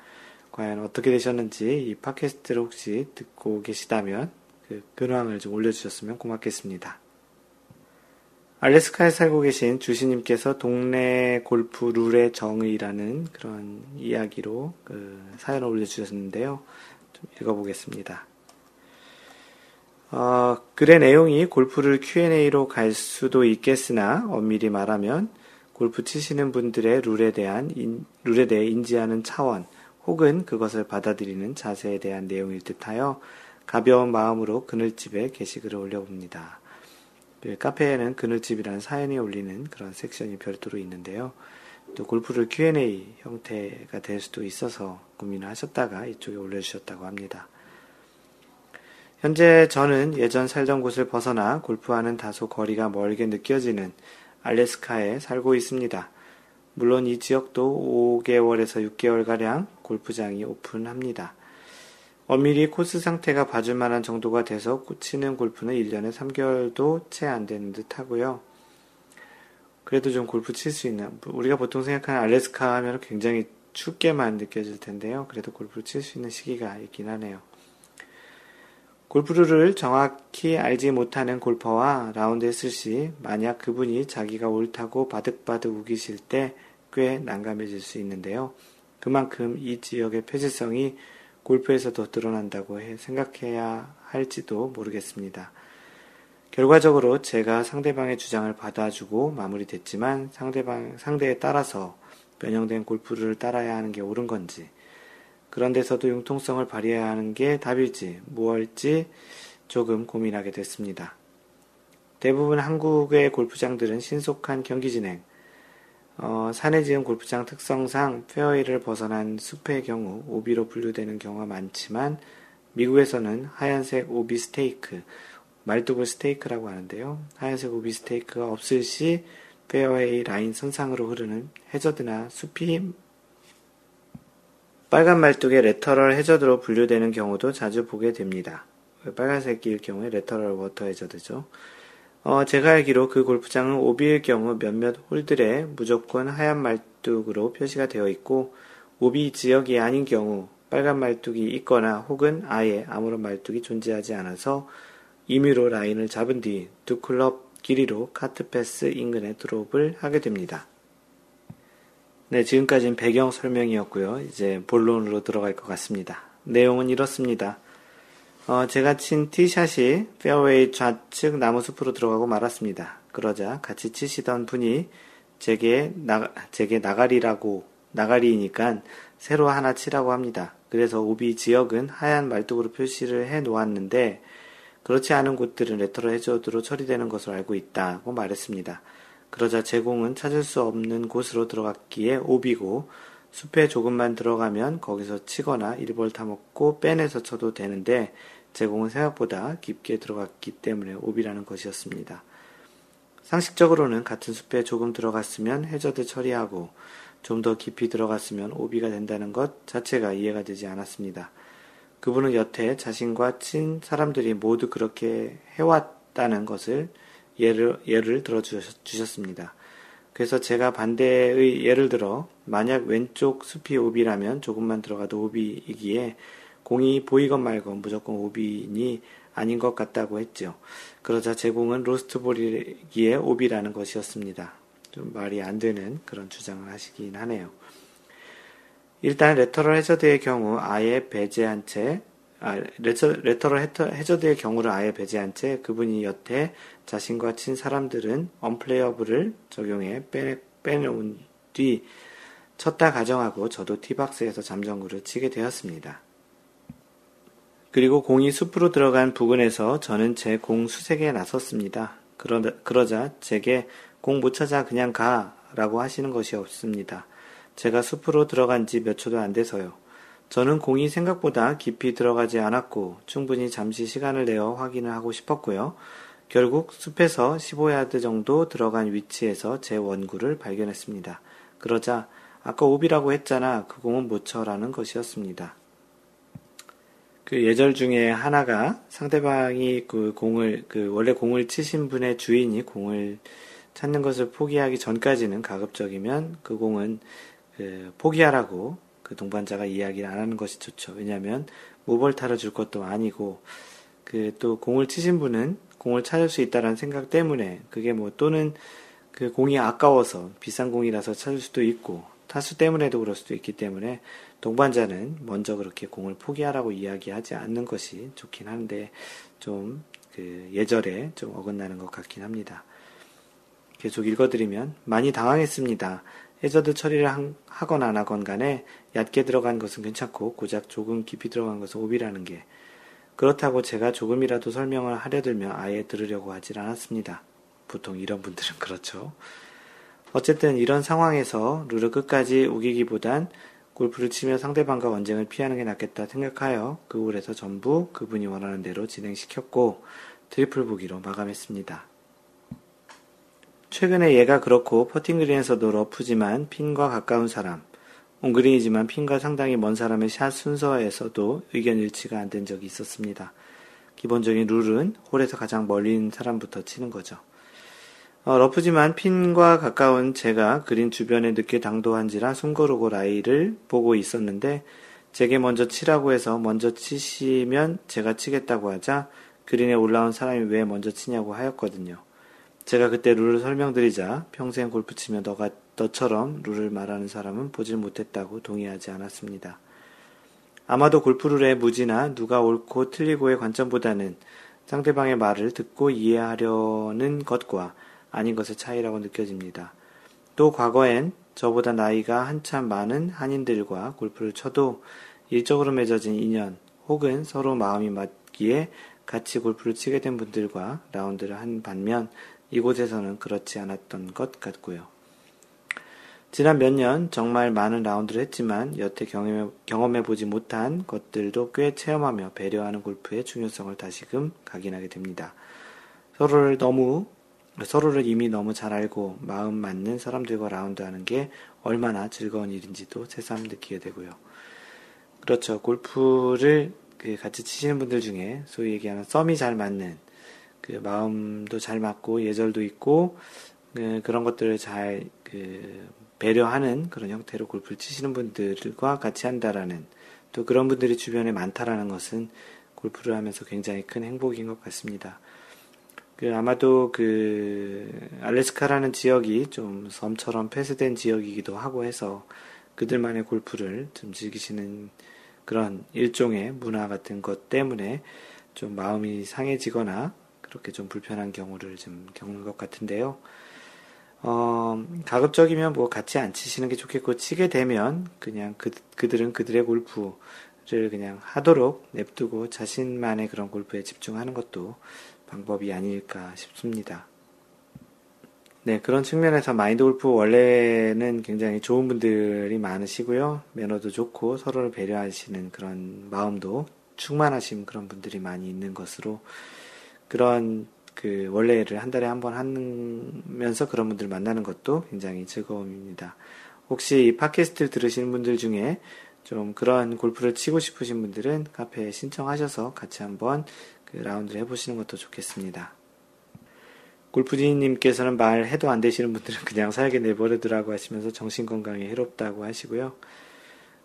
과연 어떻게 되셨는지 이 팟캐스트를 혹시 듣고 계시다면 그 근황을 좀 올려주셨으면 고맙겠습니다. 알래스카에 살고 계신 주시님께서 동네 골프 룰의 정의라는 그런 이야기로 그 사연을 올려주셨는데요. 좀 읽어보겠습니다. 어, 글의 내용이 골프를 Q&A로 갈 수도 있겠으나 엄밀히 말하면 골프 치시는 분들의 룰에 대한 인, 룰에 대해 인지하는 차원 혹은 그것을 받아들이는 자세에 대한 내용일 듯하여 가벼운 마음으로 그늘집에 게시글을 올려봅니다. 그 카페에는 그늘집이라는 사연이 올리는 그런 섹션이 별도로 있는데요. 또 골프를 Q&A 형태가 될 수도 있어서 고민을 하셨다가 이쪽에 올려주셨다고 합니다. 현재 저는 예전 살던 곳을 벗어나 골프하는 다소 거리가 멀게 느껴지는 알래스카에 살고 있습니다. 물론 이 지역도 5개월에서 6개월가량 골프장이 오픈합니다. 엄밀히 코스 상태가 봐줄 만한 정도가 돼서 치는 골프는 1년에 3개월도 채 안 되는 듯 하고요. 그래도 좀 골프 칠 수 있는 우리가 보통 생각하는 알래스카 하면 굉장히 춥게만 느껴질 텐데요. 그래도 골프를 칠 수 있는 시기가 있긴 하네요. 골프를 정확히 알지 못하는 골퍼와 라운드 했을 시 만약 그분이 자기가 옳다고 바득바득 우기실 때 꽤 난감해질 수 있는데요. 그만큼 이 지역의 폐쇄성이 골프에서 더 드러난다고 생각해야 할지도 모르겠습니다. 결과적으로 제가 상대방의 주장을 받아주고 마무리됐지만 상대방, 상대에 따라서 변형된 골프를 따라야 하는 게 옳은 건지, 그런 데서도 융통성을 발휘해야 하는 게 답일지, 무엇일지 조금 고민하게 됐습니다. 대부분 한국의 골프장들은 신속한 경기 진행, 어, 산에 지은 골프장 특성상 페어웨이를 벗어난 숲의 경우 오비로 분류되는 경우가 많지만 미국에서는 하얀색 오비 stake, 말뚝을 stake라고 하는데요. 하얀색 오비 stake가 없을 시 페어웨이 라인 선상으로 흐르는 해저드나 숲이 빨간 말뚝의 lateral 해저드로 분류되는 경우도 자주 보게 됩니다. 빨간색일 경우에 lateral water hazard죠. 어, 제가 알기로 그 골프장은 오비일 경우 몇몇 홀들에 무조건 하얀 말뚝으로 표시가 되어 있고 오비 지역이 아닌 경우 빨간 말뚝이 있거나 혹은 아예 아무런 말뚝이 존재하지 않아서 임의로 라인을 잡은 뒤 두 클럽 길이로 cart path 인근에 드롭을 하게 됩니다. 네, 지금까지는 배경 설명이었고요. 이제 본론으로 들어갈 것 같습니다. 내용은 이렇습니다. 어, 제가 친 티샷이 페어웨이 좌측 나무 숲으로 들어가고 말았습니다. 그러자 같이 치시던 분이 제게 나, 제게 나가리라고, 나가리니까 새로 하나 치라고 합니다. 그래서 오비 지역은 하얀 말뚝으로 표시를 해 놓았는데, 그렇지 않은 곳들은 lateral hazard로 처리되는 것을 알고 있다고 말했습니다. 그러자 제 공은 찾을 수 없는 곳으로 들어갔기에 오비고, 숲에 조금만 들어가면 거기서 치거나 일벌타 먹고 빼내서 쳐도 되는데 제공은 생각보다 깊게 들어갔기 때문에 오비라는 것이었습니다. 상식적으로는 같은 숲에 조금 들어갔으면 해저드 처리하고 좀 더 깊이 들어갔으면 오비가 된다는 것 자체가 이해가 되지 않았습니다. 그분은 여태 자신과 친 사람들이 모두 그렇게 해왔다는 것을 예를, 예를 들어 주셨습니다. 그래서 제가 반대의 예를 들어 만약 왼쪽 숲이 오비라면 조금만 들어가도 오비이기에 공이 보이건 말건 무조건 오비니 아닌 것 같다고 했죠. 그러자 제 공은 로스트볼이기에 오비라는 것이었습니다. 좀 말이 안 되는 그런 주장을 하시긴 하네요. 일단 레터럴 해저드의 경우 아예 배제한 채 아, 레터, 럴 해저드의 경우를 아예 배제한 채 그분이 여태 자신과 친 사람들은 언플레이어블을 적용해 빼, 빼놓은 뒤 쳤다 가정하고 저도 티박스에서 잠정구를 치게 되었습니다. 그리고 공이 숲으로 들어간 부근에서 저는 제 공 수색에 나섰습니다. 그러, 그러자 제게 공 못 찾아 그냥 가 라고 하시는 것이 없습니다. 제가 숲으로 들어간 지 몇 초도 안 돼서요. 저는 공이 생각보다 깊이 들어가지 않았고 충분히 잠시 시간을 내어 확인을 하고 싶었고요. 결국 숲에서 15야드 정도 들어간 위치에서 제 원구를 발견했습니다. 그러자 아까 오비라고 했잖아. 그 공은 못 쳐라는 것이었습니다. 그 예절 중에 하나가 상대방이 그 공을 그 원래 공을 치신 분의 주인이 공을 찾는 것을 포기하기 전까지는 가급적이면 그 공은 그 포기하라고 그 동반자가 이야기를 안 하는 것이 좋죠. 왜냐하면 모벌타를 줄 것도 아니고 그 또 공을 치신 분은 공을 찾을 수 있다라는 생각 때문에 그게 뭐 또는 그 공이 아까워서 비싼 공이라서 찾을 수도 있고 타수 때문에도 그럴 수도 있기 때문에 동반자는 먼저 그렇게 공을 포기하라고 이야기하지 않는 것이 좋긴 한데 좀 그 예절에 좀 어긋나는 것 같긴 합니다. 계속 읽어드리면 많이 당황했습니다. 해저드 처리를 하건 안 하건 간에 얕게 들어간 것은 괜찮고 고작 조금 깊이 들어간 것은 오비라는 게 그렇다고 제가 조금이라도 설명을 하려 들면 아예 들으려고 하질 않았습니다. 보통 이런 분들은 그렇죠. 어쨌든 이런 상황에서 룰을 끝까지 우기기보단 골프를 치며 상대방과 언쟁을 피하는 게 낫겠다 생각하여 그 홀에서 전부 그분이 원하는 대로 진행시켰고 트리플 보기로 마감했습니다. 최근에 예가 그렇고 퍼팅그린에서도 러프지만 핀과 가까운 사람, 온그린이지만 핀과 상당히 먼 사람의 샷 순서에서도 의견 일치가 안 된 적이 있었습니다. 기본적인 룰은 홀에서 가장 멀리 있는 사람부터 치는 거죠. 어, 러프지만 핀과 가까운 제가 그린 주변에 늦게 당도한지라 숨고르고 라이를 보고 있었는데 제게 먼저 치라고 해서 먼저 치시면 제가 치겠다고 하자 그린에 올라온 사람이 왜 먼저 치냐고 하였거든요. 제가 그때 룰을 설명드리자 평생 골프 치며 너가 너처럼 룰을 말하는 사람은 보질 못했다고 동의하지 않았습니다. 아마도 골프 룰의 무지나 누가 옳고 틀리고의 관점보다는 상대방의 말을 듣고 이해하려는 것과 아닌 것의 차이라고 느껴집니다. 또 과거엔 저보다 나이가 한참 많은 한인들과 골프를 쳐도 일적으로 맺어진 인연 혹은 서로 마음이 맞기에 같이 골프를 치게 된 분들과 라운드를 한 반면 이곳에서는 그렇지 않았던 것 같고요. 지난 몇 년 정말 많은 라운드를 했지만 여태 경험해, 보지 못한 것들도 꽤 체험하며 배려하는 골프의 중요성을 다시금 각인하게 됩니다. 서로를 너무 서로를 이미 너무 잘 알고 마음 맞는 사람들과 라운드 하는 게 얼마나 즐거운 일인지도 새삼 느끼게 되고요. 그렇죠. 골프를 그 같이 치시는 분들 중에 소위 얘기하는 썸이 잘 맞는 그 마음도 잘 맞고 예절도 있고 그 그런 것들을 잘 그 배려하는 그런 형태로 골프를 치시는 분들과 같이 한다라는 또 그런 분들이 주변에 많다라는 것은 골프를 하면서 굉장히 큰 행복인 것 같습니다. 그 아마도 그 알래스카라는 지역이 좀 섬처럼 폐쇄된 지역이기도 하고 해서 그들만의 골프를 좀 즐기시는 그런 일종의 문화 같은 것 때문에 좀 마음이 상해지거나 그렇게 좀 불편한 경우를 좀 겪는 것 같은데요. 어, 가급적이면 뭐 같이 안 치시는 게 좋겠고, 치게 되면 그냥 그, 그들은 그들의 골프를 그냥 하도록 냅두고 자신만의 그런 골프에 집중하는 것도 방법이 아닐까 싶습니다. 네, 그런 측면에서 마인드 골프 원래는 굉장히 좋은 분들이 많으시고요. 매너도 좋고 서로를 배려하시는 그런 마음도 충만하신 그런 분들이 많이 있는 것으로 그런 그 원래를 한 달에 한 번 하면서 그런 분들 만나는 것도 굉장히 즐거움입니다. 혹시 이 팟캐스트를 들으시는 분들 중에 좀 그런 골프를 치고 싶으신 분들은 카페에 신청하셔서 같이 한번 그 라운드를 해보시는 것도 좋겠습니다. 골프지님께서는 말해도 안 되시는 분들은 그냥 살게 내버려두라고 하시면서 정신건강에 해롭다고 하시고요.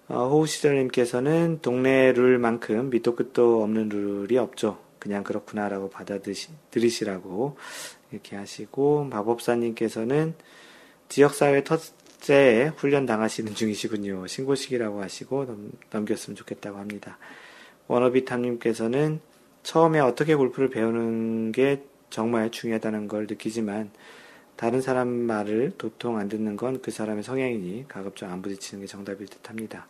어, 호우시절님께서는 동네 룰만큼 밑도 끝도 없는 룰이 없죠. 그냥 그렇구나라고 받아들이시라고 이렇게 하시고 마법사님께서는 지역사회 텃세에 훈련 당하시는 중이시군요. 신고식이라고 하시고 넘, 넘겼으면 좋겠다고 합니다. 워너비탐님께서는 처음에 어떻게 골프를 배우는 게 정말 중요하다는 걸 느끼지만 다른 사람 말을 도통 안 듣는 건 그 사람의 성향이니 가급적 안 부딪히는 게 정답일 듯 합니다.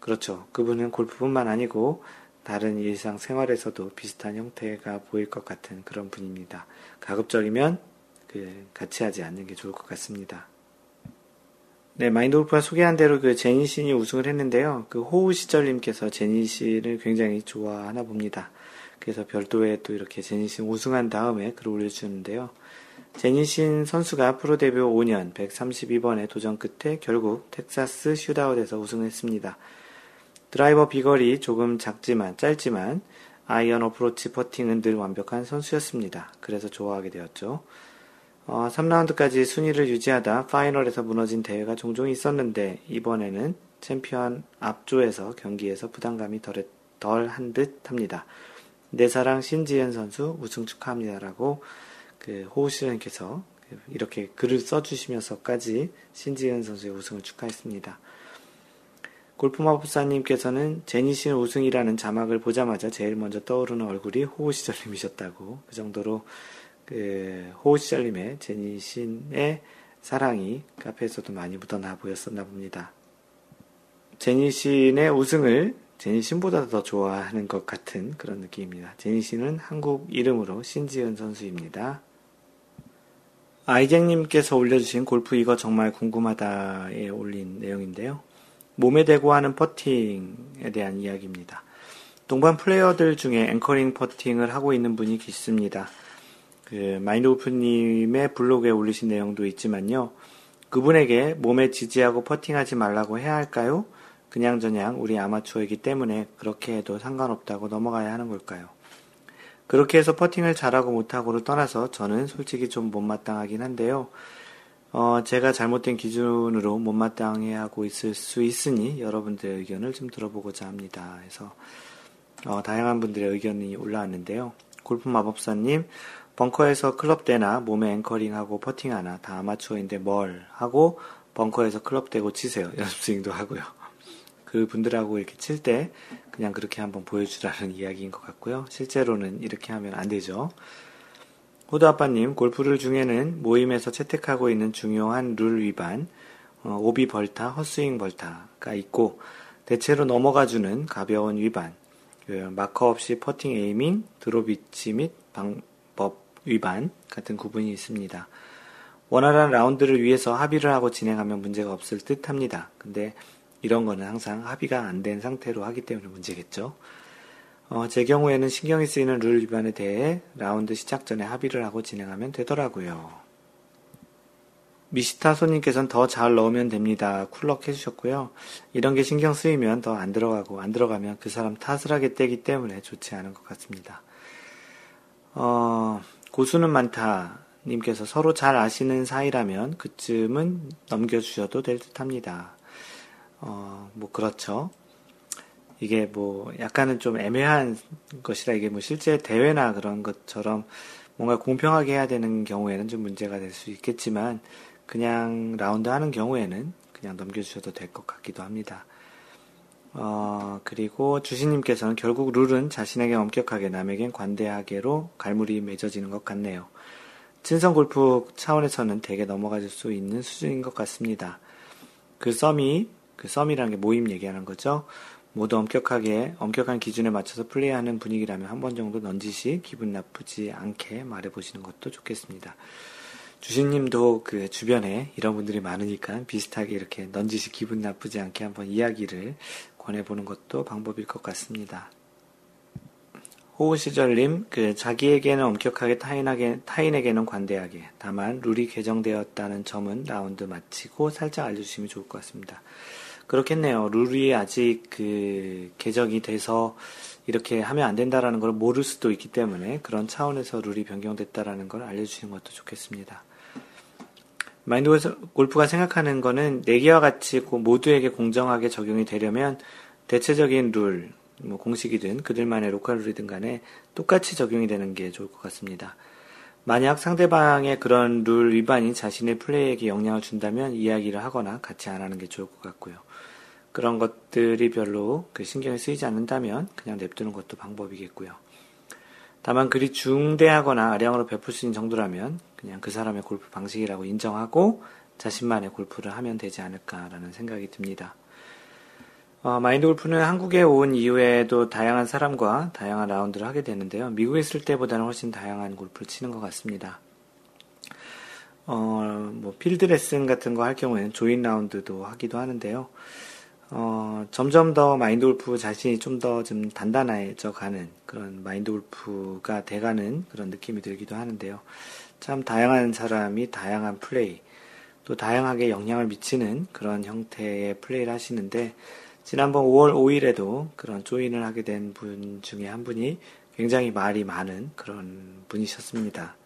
그렇죠. 그분은 골프뿐만 아니고 다른 일상 생활에서도 비슷한 형태가 보일 것 같은 그런 분입니다. 가급적이면 그 같이 하지 않는 게 좋을 것 같습니다. 네, 마인드 골프가 소개한 대로 그 제니 신이 우승을 했는데요. 그 호우 시절님께서 제니 신을 굉장히 좋아하나 봅니다. 그래서 별도의 또 이렇게 제니 신 우승한 다음에 글을 올려주는데요. 제니 신 선수가 프로 데뷔 5년 132번의 도전 끝에 결국 텍사스 슈다웃에서 우승했습니다. 드라이버 비거리 조금 작지만 짧지만 아이언 어프로치 퍼팅은 늘 완벽한 선수였습니다. 그래서 좋아하게 되었죠. 어, 3라운드까지 순위를 유지하다 파이널에서 무너진 대회가 종종 있었는데 이번에는 챔피언 앞조에서 경기에서 부담감이 덜한듯 합니다. 내 사랑 신지현 선수 우승 축하합니다라고 그 호우시연께서 이렇게 글을 써주시면서까지 신지현 선수의 우승을 축하했습니다. 골프마법사님께서는 제니신 우승이라는 자막을 보자마자 제일 먼저 떠오르는 얼굴이 호우시절님이셨다고 그 정도로 그 호우시절님의 제니신의 사랑이 카페에서도 많이 묻어나 보였었나 봅니다. 제니신의 우승을 제니신보다 더 좋아하는 것 같은 그런 느낌입니다. 제니신은 한국 이름으로 신지은 선수입니다. 아이쟁님께서 올려주신 골프 이거 정말 궁금하다에 올린 내용인데요. 몸에 대고 하는 퍼팅에 대한 이야기입니다. 동반 플레이어들 중에 앵커링 퍼팅을 하고 있는 분이 있습니다. 그 마인드 오프님의 블로그에 올리신 내용도 있지만요. 그분에게 몸에 지지하고 퍼팅하지 말라고 해야 할까요? 그냥저냥 우리 아마추어이기 때문에 그렇게 해도 상관없다고 넘어가야 하는 걸까요? 그렇게 해서 퍼팅을 잘하고 못하고를 떠나서 저는 솔직히 좀 못마땅하긴 한데요. 어, 제가 잘못된 기준으로 못마땅해 하고 있을 수 있으니 여러분들의 의견을 좀 들어보고자 합니다. 그래서 어, 다양한 분들의 의견이 올라왔는데요. 골프 마법사님, 벙커에서 클럽 대나 몸에 앵커링하고 퍼팅 하나 다 아마추어인데 뭘 하고 벙커에서 클럽 대고 치세요. 연습스윙도 하고요. 그 분들하고 이렇게 칠 때 그냥 그렇게 한번 보여주라는 이야기인 것 같고요. 실제로는 이렇게 하면 안 되죠. 호두 아빠님, 골프 룰 중에는 모임에서 채택하고 있는 중요한 룰 위반, 어, 오비 벌타, 헛스윙 벌타가 있고, 대체로 넘어가주는 가벼운 위반, 그 마커 없이 퍼팅 aiming, 드롭 위치 및 방법 위반 같은 구분이 있습니다. 원활한 라운드를 위해서 합의를 하고 진행하면 문제가 없을 듯 합니다. 근데 이런 거는 항상 합의가 안 된 상태로 하기 때문에 문제겠죠. 어, 제 경우에는 신경이 쓰이는 룰 위반에 대해 라운드 시작 전에 합의를 하고 진행하면 되더라고요. 미시타 손님께서는 더 잘 넣으면 됩니다. 쿨럭 해주셨고요. 이런 게 신경 쓰이면 더 안 들어가고 안 들어가면 그 사람 탓을 하게 되기 때문에 좋지 않은 것 같습니다. 어, 고수는 많다. 님께서 서로 잘 아시는 사이라면 그쯤은 넘겨주셔도 될 듯 합니다. 어, 뭐, 그렇죠. 이게 뭐, 약간은 좀 애매한 것이라 이게 뭐 실제 대회나 그런 것처럼 뭔가 공평하게 해야 되는 경우에는 좀 문제가 될 수 있겠지만, 그냥 라운드 하는 경우에는 그냥 넘겨주셔도 될 것 같기도 합니다. 어, 그리고 주신님께서는 결국 룰은 자신에게 엄격하게 남에겐 관대하게로 갈무리 맺어지는 것 같네요. 친선 골프 차원에서는 대개 넘어갈 수 있는 수준인 것 같습니다. 그 썸이, 그 썸이라는 게 모임 얘기하는 거죠. 모두 엄격하게, 엄격한 기준에 맞춰서 플레이하는 분위기라면 한 번 정도 넌지시 기분 나쁘지 않게 말해 보시는 것도 좋겠습니다. 주신님도 그 주변에 이런 분들이 많으니까 비슷하게 이렇게 넌지시 기분 나쁘지 않게 한번 이야기를 권해보는 것도 방법일 것 같습니다. 호우시절님, 그, 자기에게는 엄격하게 타인에게, 타인에게는 관대하게. 다만, 룰이 개정되었다는 점은 라운드 마치고 살짝 알려주시면 좋을 것 같습니다. 그렇겠네요. 룰이 아직 그, 개정이 돼서 이렇게 하면 안 된다라는 걸 모를 수도 있기 때문에 그런 차원에서 룰이 변경됐다라는 걸 알려주시는 것도 좋겠습니다. 마인드 골프가 생각하는 거는 내기와 같이 모두에게 공정하게 적용이 되려면 대체적인 룰, 뭐 공식이든 그들만의 로컬 룰이든 간에 똑같이 적용이 되는 게 좋을 것 같습니다. 만약 상대방의 그런 룰 위반이 자신의 플레이에게 영향을 준다면 이야기를 하거나 같이 안 하는 게 좋을 것 같고요. 그런 것들이 별로 그 신경이 쓰이지 않는다면 그냥 냅두는 것도 방법이겠고요. 다만 그리 중대하거나 아량으로 베풀 수 있는 정도라면 그냥 그 사람의 골프 방식이라고 인정하고 자신만의 골프를 하면 되지 않을까라는 생각이 듭니다. 어, 마인드 골프는 한국에 온 이후에도 다양한 사람과 다양한 라운드를 하게 되는데요. 미국에 있을 때보다는 훨씬 다양한 골프를 치는 것 같습니다. 어, 뭐, 필드 레슨 같은 거 할 경우에는 join 라운드도 하기도 하는데요. 어, 점점 더 마인드 골프 자신이 좀 더좀 좀 단단해져 가는 그런 마인드 골프가 돼가는 그런 느낌이 들기도 하는데요. 참 다양한 사람이 다양한 플레이, 또 다양하게 영향을 미치는 그런 형태의 플레이를 하시는데, 지난번 5월 5일에도 그런 조인을 하게 된 분 중에 한 분이 굉장히 말이 많은 그런 분이셨습니다.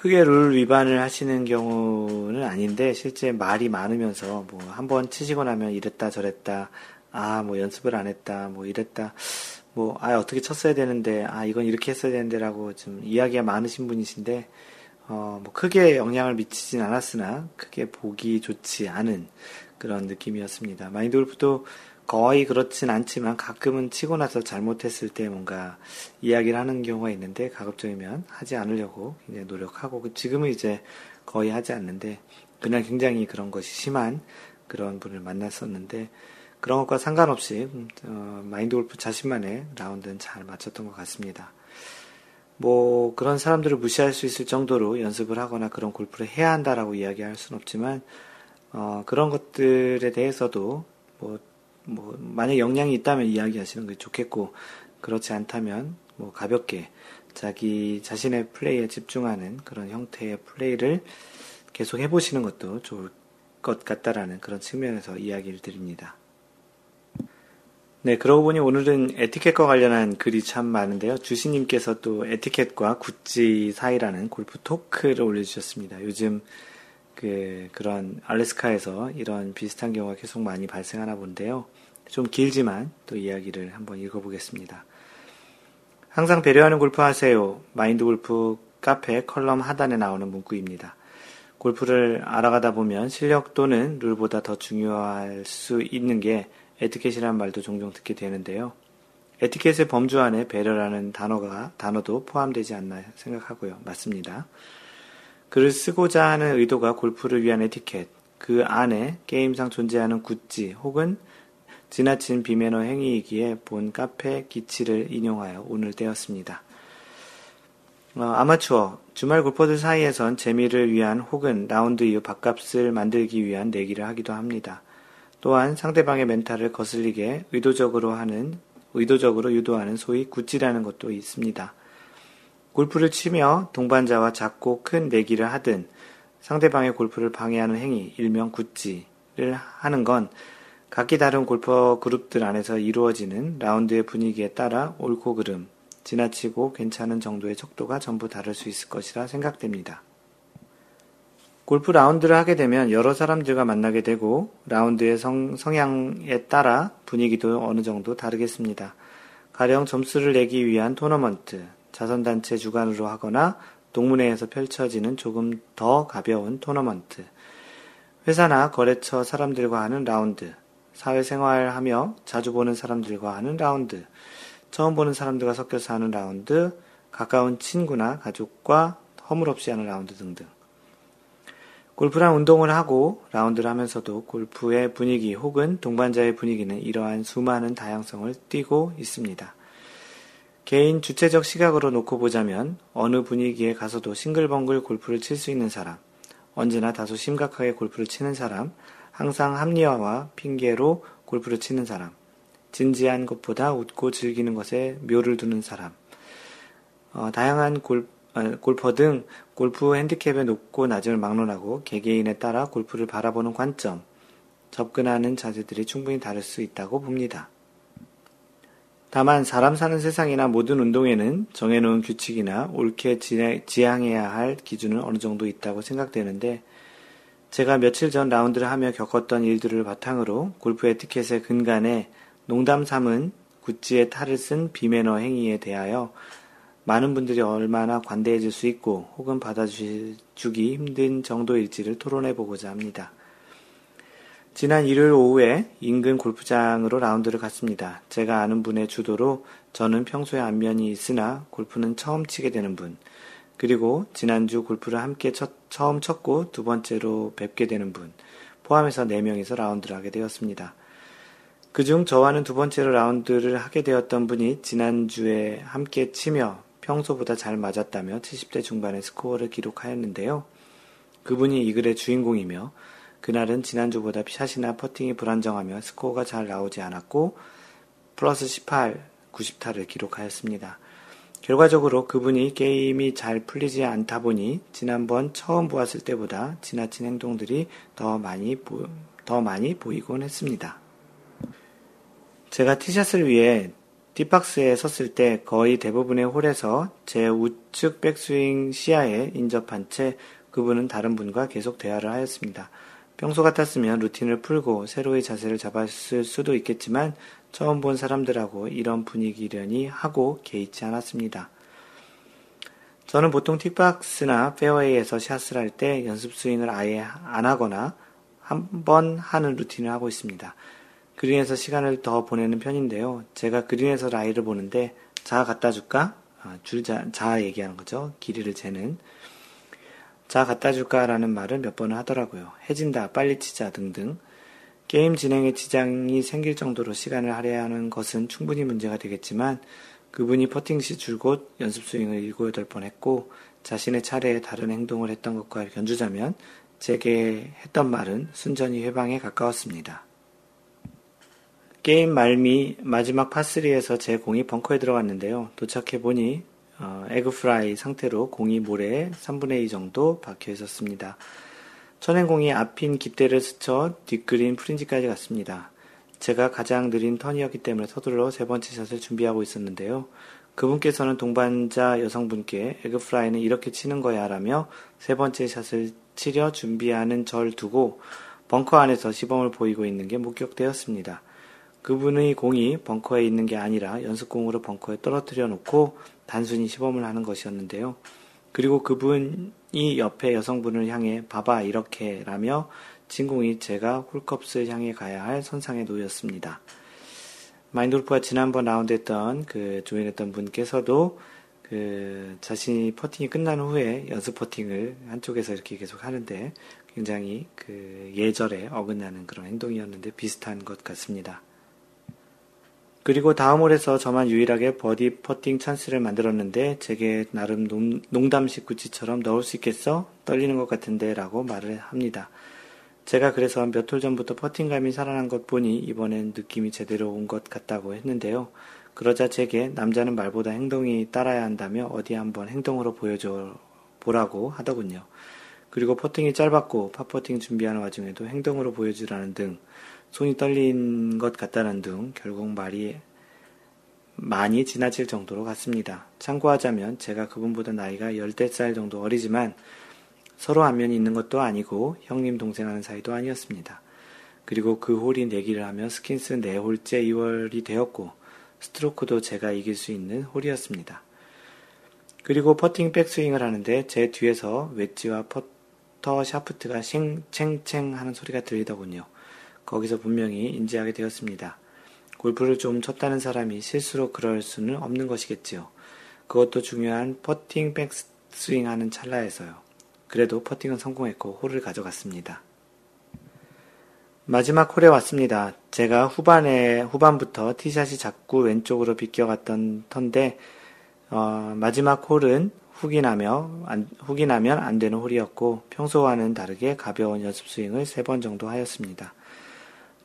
크게 룰 위반을 하시는 경우는 아닌데 실제 말이 많으면서 뭐 한 번 치시고 나면 이랬다 저랬다 아 뭐 연습을 안 했다 뭐 이랬다 뭐 아 어떻게 쳤어야 되는데 아 이건 이렇게 했어야 되는데라고 좀 이야기가 많으신 분이신데 어 뭐 크게 영향을 미치진 않았으나 크게 보기 좋지 않은 그런 느낌이었습니다. 마인드 골프도 거의 그렇진 않지만 가끔은 치고 나서 잘못했을 때 뭔가 이야기를 하는 경우가 있는데 가급적이면 하지 않으려고 굉장히 노력하고 그 지금은 이제 거의 하지 않는데 그냥 굉장히 그런 것이 심한 그런 분을 만났었는데 그런 것과 상관없이 음, 어, 마인드 골프 자신만의 라운드는 잘 맞췄던 것 같습니다. 뭐 그런 사람들을 무시할 수 있을 정도로 연습을 하거나 그런 골프를 해야 한다라고 이야기할 수는 없지만 어, 그런 것들에 대해서도 뭐, 뭐, 만약 영향이 있다면 이야기하시는 게 좋겠고, 그렇지 않다면, 뭐, 가볍게 자기 자신의 플레이에 집중하는 그런 형태의 플레이를 계속 해보시는 것도 좋을 것 같다라는 그런 측면에서 이야기를 드립니다. 네, 그러고 보니 오늘은 에티켓과 관련한 글이 참 많은데요. 주시님께서 또 에티켓과 구찌 사이라는 골프 토크를 올려주셨습니다. 요즘 그, 그런 알래스카에서 이런 비슷한 경우가 계속 많이 발생하나 본데요. 좀 길지만 또 이야기를 한번 읽어보겠습니다. 항상 배려하는 골프 하세요. 마인드 골프 카페 컬럼 하단에 나오는 문구입니다. 골프를 알아가다 보면 실력 또는 룰보다 더 중요할 수 있는 게 에티켓이라는 말도 종종 듣게 되는데요. 에티켓의 범주 안에 배려라는 단어가, 단어도 포함되지 않나 생각하고요. 맞습니다. 글을 쓰고자 하는 의도가 골프를 위한 에티켓, 그 안에 게임상 존재하는 굿지 혹은 지나친 비매너 행위이기에 본 카페 기치를 인용하여 오늘 떼었습니다. 어, 아마추어, 주말 골퍼들 사이에선 재미를 위한 혹은 라운드 이후 밥값을 만들기 위한 내기를 하기도 합니다. 또한 상대방의 멘탈을 거슬리게 의도적으로 하는, 의도적으로 유도하는 소위 굿지라는 것도 있습니다. 골프를 치며 동반자와 작고 큰 내기를 하든 상대방의 골프를 방해하는 행위, 일명 굿지를 하는 건 각기 다른 골퍼 그룹들 안에서 이루어지는 라운드의 분위기에 따라 옳고 그름, 지나치고 괜찮은 정도의 척도가 전부 다를 수 있을 것이라 생각됩니다. 골프 라운드를 하게 되면 여러 사람들과 만나게 되고 라운드의 성, 성향에 따라 분위기도 어느 정도 다르겠습니다. 가령 점수를 내기 위한 토너먼트, 자선단체 주관으로 하거나 동문회에서 펼쳐지는 조금 더 가벼운 토너먼트, 회사나 거래처 사람들과 하는 라운드, 사회생활 하며 자주 보는 사람들과 하는 라운드, 처음 보는 사람들과 섞여서 하는 라운드, 가까운 친구나 가족과 허물없이 하는 라운드 등등. 골프란 운동을 하고 라운드를 하면서도 골프의 분위기 혹은 동반자의 분위기는 이러한 수많은 다양성을 띠고 있습니다. 개인 주체적 시각으로 놓고 보자면 어느 분위기에 가서도 싱글벙글 골프를 칠 수 있는 사람, 언제나 다소 심각하게 골프를 치는 사람, 항상 합리화와 핑계로 골프를 치는 사람, 진지한 것보다 웃고 즐기는 것에 묘를 두는 사람, 어, 다양한 골, 어, 골퍼 등 골프 핸디캡의 높고 낮음을 막론하고 개개인에 따라 골프를 바라보는 관점, 접근하는 자세들이 충분히 다를 수 있다고 봅니다. 다만 사람 사는 세상이나 모든 운동에는 정해놓은 규칙이나 옳게 지향해야 할 기준은 어느 정도 있다고 생각되는데 제가 며칠 전 라운드를 하며 겪었던 일들을 바탕으로 골프 에티켓의 근간에 농담 삼은 구찌의 탈을 쓴 비매너 행위에 대하여 많은 분들이 얼마나 관대해질 수 있고 혹은 받아주기 힘든 정도일지를 토론해 보고자 합니다. 지난 일요일 오후에 인근 골프장으로 라운드를 갔습니다. 제가 아는 분의 주도로 저는 평소에 안면이 있으나 골프는 처음 치게 되는 분, 그리고 지난주 골프를 함께 첫, 처음 쳤고 두 번째로 뵙게 되는 분, 포함해서 4명이서 라운드를 하게 되었습니다. 그중 저와는 두 번째로 라운드를 하게 되었던 분이 지난주에 함께 치며 평소보다 잘 맞았다며 70대 중반의 스코어를 기록하였는데요. 그분이 이 글의 주인공이며 그날은 지난주보다 샷이나 퍼팅이 불안정하며 스코어가 잘 나오지 않았고 플러스 18, 90타를 기록하였습니다. 결과적으로 그분이 게임이 잘 풀리지 않다 보니 지난번 처음 보았을 때보다 지나친 행동들이 더 많이 보, 더 많이 보이곤 했습니다. 제가 티샷을 위해 티박스에 섰을 때 거의 대부분의 홀에서 제 우측 백스윙 시야에 인접한 채 그분은 다른 분과 계속 대화를 하였습니다. 평소 같았으면 루틴을 풀고 새로의 자세를 잡았을 수도 있겠지만 처음 본 사람들하고 이런 분위기려니 하고 개의치 않았습니다. 저는 보통 틱박스나 페어웨이에서 샷을 할 때 연습 스윙을 아예 안 하거나 한 번 하는 루틴을 하고 있습니다. 그린에서 시간을 더 보내는 편인데요. 제가 그린에서 라이를 보는데 자 갖다 줄까? 아, 줄자 자 얘기하는 거죠. 길이를 재는 자 갖다 줄까라는 말을 몇 번을 하더라고요. 해진다, 빨리 치자 등등. 게임 진행에 지장이 생길 정도로 시간을 할애하는 것은 충분히 문제가 되겠지만 그분이 퍼팅 시 줄곧 연습 스윙을 7, 8번 했고 자신의 차례에 다른 행동을 했던 것과 견주자면 제게 했던 말은 순전히 훼방에 가까웠습니다. 게임 말미 마지막 파3에서 제 공이 벙커에 들어갔는데요. 도착해 보니 어, egg fry 상태로 공이 모래에 3분의 2 정도 박혀 있었습니다. 쳐낸 공이 앞핀 깃대를 스쳐 뒷그린 fringe까지 갔습니다. 제가 가장 느린 턴이었기 때문에 서둘러 세 번째 샷을 준비하고 있었는데요. 그분께서는 동반자 여성분께 에그프라이는 이렇게 치는 거야 라며 세 번째 샷을 치려 준비하는 절 두고 벙커 안에서 시범을 보이고 있는 게 목격되었습니다. 그분의 공이 벙커에 있는 게 아니라 연습공으로 벙커에 떨어뜨려 놓고 단순히 시범을 하는 것이었는데요. 그리고 그분 이 옆에 여성분을 향해 봐봐 이렇게 라며 친 공이 제가 홀컵스를 향해 가야 할 선상에 놓였습니다. 마인드 골프가 지난번 라운드 했던 그 join했던 분께서도 그 자신이 퍼팅이 끝난 후에 연습 퍼팅을 한쪽에서 이렇게 계속 하는데 굉장히 그 예절에 어긋나는 그런 행동이었는데 비슷한 것 같습니다. 그리고 다음 홀에서 저만 유일하게 버디 퍼팅 찬스를 만들었는데 제게 나름 농담식 구치처럼 넣을 수 있겠어? 떨리는 것 같은데 라고 말을 합니다. 제가 그래서 몇 홀 전부터 퍼팅감이 살아난 것 보니 이번엔 느낌이 제대로 온 것 같다고 했는데요. 그러자 제게 남자는 말보다 행동이 따라야 한다며 어디 한번 행동으로 보여줘 보라고 하더군요. 그리고 퍼팅이 짧았고 팝퍼팅 준비하는 와중에도 행동으로 보여주라는 등 손이 떨린 것 같다는 등 결국 말이 많이 지나칠 정도로 갔습니다. 참고하자면 제가 그분보다 나이가 열댓 살 정도 어리지만 서로 안면이 있는 것도 아니고 형님 동생 하는 사이도 아니었습니다. 그리고 그 홀이 내기를 하며 skins 4홀째 이월이 되었고 스트로크도 제가 이길 수 있는 홀이었습니다. 그리고 퍼팅 백스윙을 하는데 제 뒤에서 웨지와 퍼터 샤프트가 챙챙 하는 소리가 들리더군요. 거기서 분명히 인지하게 되었습니다. 골프를 좀 쳤다는 사람이 실수로 그럴 수는 없는 것이겠지요. 그것도 중요한 퍼팅 백스윙 하는 찰나에서요. 그래도 퍼팅은 성공했고 홀을 가져갔습니다. 마지막 홀에 왔습니다. 제가 후반에, 후반부터 티샷이 자꾸 왼쪽으로 비껴갔던 턴데, 어, 마지막 홀은 훅이 나며, 안, 훅이 나면 안 되는 홀이었고, 평소와는 다르게 가벼운 연습 스윙을 세 번 정도 하였습니다.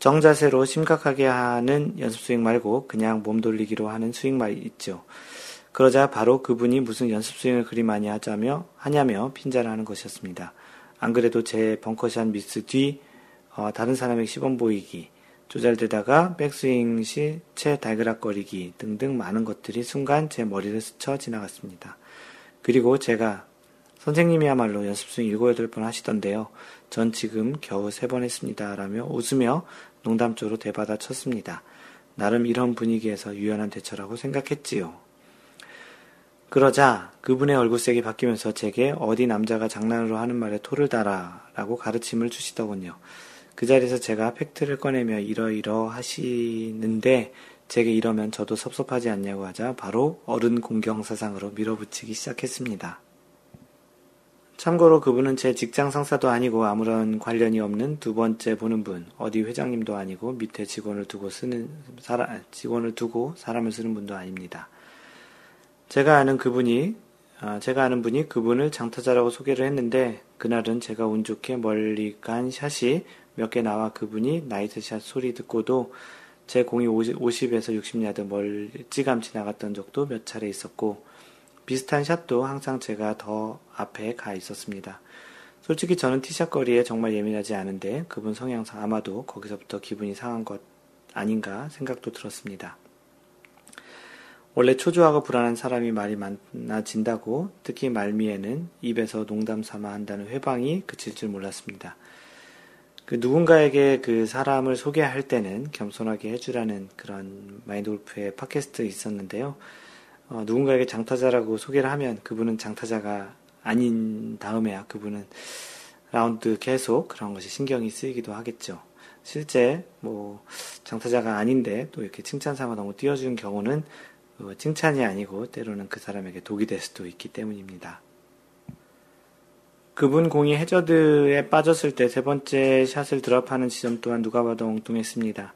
정자세로 심각하게 하는 연습 스윙 말고 그냥 몸 돌리기로 하는 스윙만 있죠. 그러자 바로 그분이 무슨 연습 스윙을 그리 많이 하자며, 하냐며 핀잔을 하는 것이었습니다. 안 그래도 제 벙커샷 미스 뒤, 어, 다른 사람에게 시범 보이기, 조잘되다가 백스윙 시 채 달그락거리기 등등 많은 것들이 순간 제 머리를 스쳐 지나갔습니다. 그리고 제가 선생님이야말로 연습생 7, 8번 하시던데요. 전 지금 겨우 3번 했습니다. 라며 웃으며 농담조로 대받아 쳤습니다. 나름 이런 분위기에서 유연한 대처라고 생각했지요. 그러자 그분의 얼굴색이 바뀌면서 제게 어디 남자가 장난으로 하는 말에 토를 달아 라고 가르침을 주시더군요. 그 자리에서 제가 팩트를 꺼내며 이러이러 하시는데 제게 이러면 저도 섭섭하지 않냐고 하자 바로 어른 공경 사상으로 밀어붙이기 시작했습니다. 참고로 그분은 제 직장 상사도 아니고 아무런 관련이 없는 두 번째 보는 분, 어디 회장님도 아니고 밑에 직원을 두고 쓰는 사람, 직원을 두고 사람을 쓰는 분도 아닙니다. 제가 아는 그분이 아, 제가 아는 분이 그분을 장타자라고 소개를 했는데 그날은 제가 운 좋게 멀리 간 샷이 몇 개 나와 그분이 나이트샷 소리 듣고도 제 공이 50, 에서 60야드 멀찌감치 나갔던 적도 몇 차례 있었고 비슷한 샷도 항상 제가 더 앞에 가 있었습니다. 솔직히 저는 티샷 거리에 정말 예민하지 않은데 그분 성향상 아마도 거기서부터 기분이 상한 것 아닌가 생각도 들었습니다. 원래 초조하고 불안한 사람이 말이 많아진다고 특히 말미에는 입에서 농담 삼아 한다는 회방이 그칠 줄 몰랐습니다. 그 누군가에게 그 사람을 소개할 때는 겸손하게 해주라는 그런 마인드 골프의 팟캐스트 있었는데요. 어, 누군가에게 장타자라고 소개를 하면 그분은 장타자가 아닌 다음에야 그분은 라운드 계속 그런 것이 신경이 쓰이기도 하겠죠. 실제 뭐 장타자가 아닌데 또 이렇게 칭찬 삼아 너무 띄워주는 경우는 어, 칭찬이 아니고 때로는 그 사람에게 독이 될 수도 있기 때문입니다. 그분 공이 해저드에 빠졌을 때 세 번째 샷을 드랍하는 지점 또한 누가 봐도 엉뚱했습니다.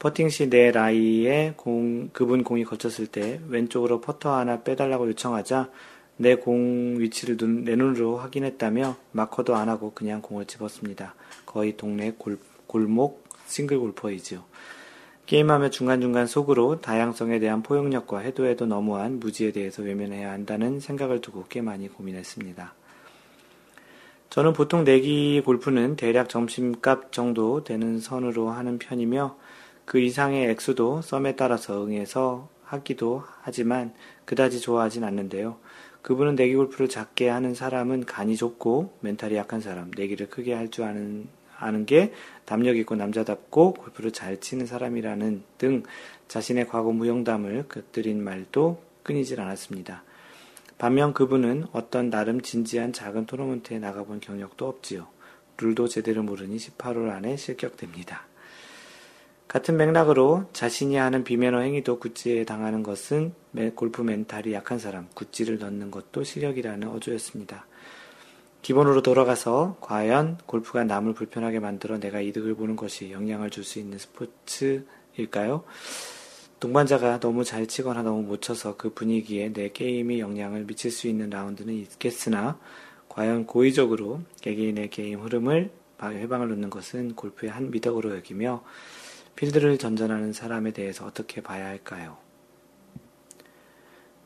퍼팅 시 내 라이에 공, 그분 공이 걸쳤을 때 왼쪽으로 퍼터 하나 빼달라고 요청하자 내 공 위치를 눈, 내 눈으로 확인했다며 마커도 안 하고 그냥 공을 집었습니다. 거의 동네 골, 골목 싱글 골퍼이지요. 게임하며 중간중간 속으로 다양성에 대한 포용력과 해도 해도 너무한 무지에 대해서 외면해야 한다는 생각을 두고 꽤 많이 고민했습니다. 저는 보통 내기 골프는 대략 점심값 정도 되는 선으로 하는 편이며 그 이상의 액수도 썸에 따라서 응해서 하기도 하지만 그다지 좋아하진 않는데요. 그분은 내기 골프를 작게 하는 사람은 간이 좁고 멘탈이 약한 사람, 내기를 크게 할 줄 아는, 아는 게 담력 있고 남자답고 골프를 잘 치는 사람이라는 등 자신의 과거 무용담을 곁들인 말도 끊이질 않았습니다. 반면 그분은 어떤 나름 진지한 작은 토너먼트에 나가본 경력도 없지요. 룰도 제대로 모르니 18홀 안에 실격됩니다. 같은 맥락으로 자신이 하는 비매너 행위도 구찌에 당하는 것은 골프 멘탈이 약한 사람, 구찌를 넣는 것도 실력이라는 어조였습니다. 기본으로 돌아가서 과연 골프가 남을 불편하게 만들어 내가 이득을 보는 것이 영향을 줄 수 있는 스포츠일까요? 동반자가 너무 잘 치거나 너무 못 쳐서 그 분위기에 내 게임이 영향을 미칠 수 있는 라운드는 있겠으나 과연 고의적으로 개개인의 게임 흐름을 회방을 놓는 것은 골프의 한 미덕으로 여기며 필드를 전전하는 사람에 대해서 어떻게 봐야 할까요?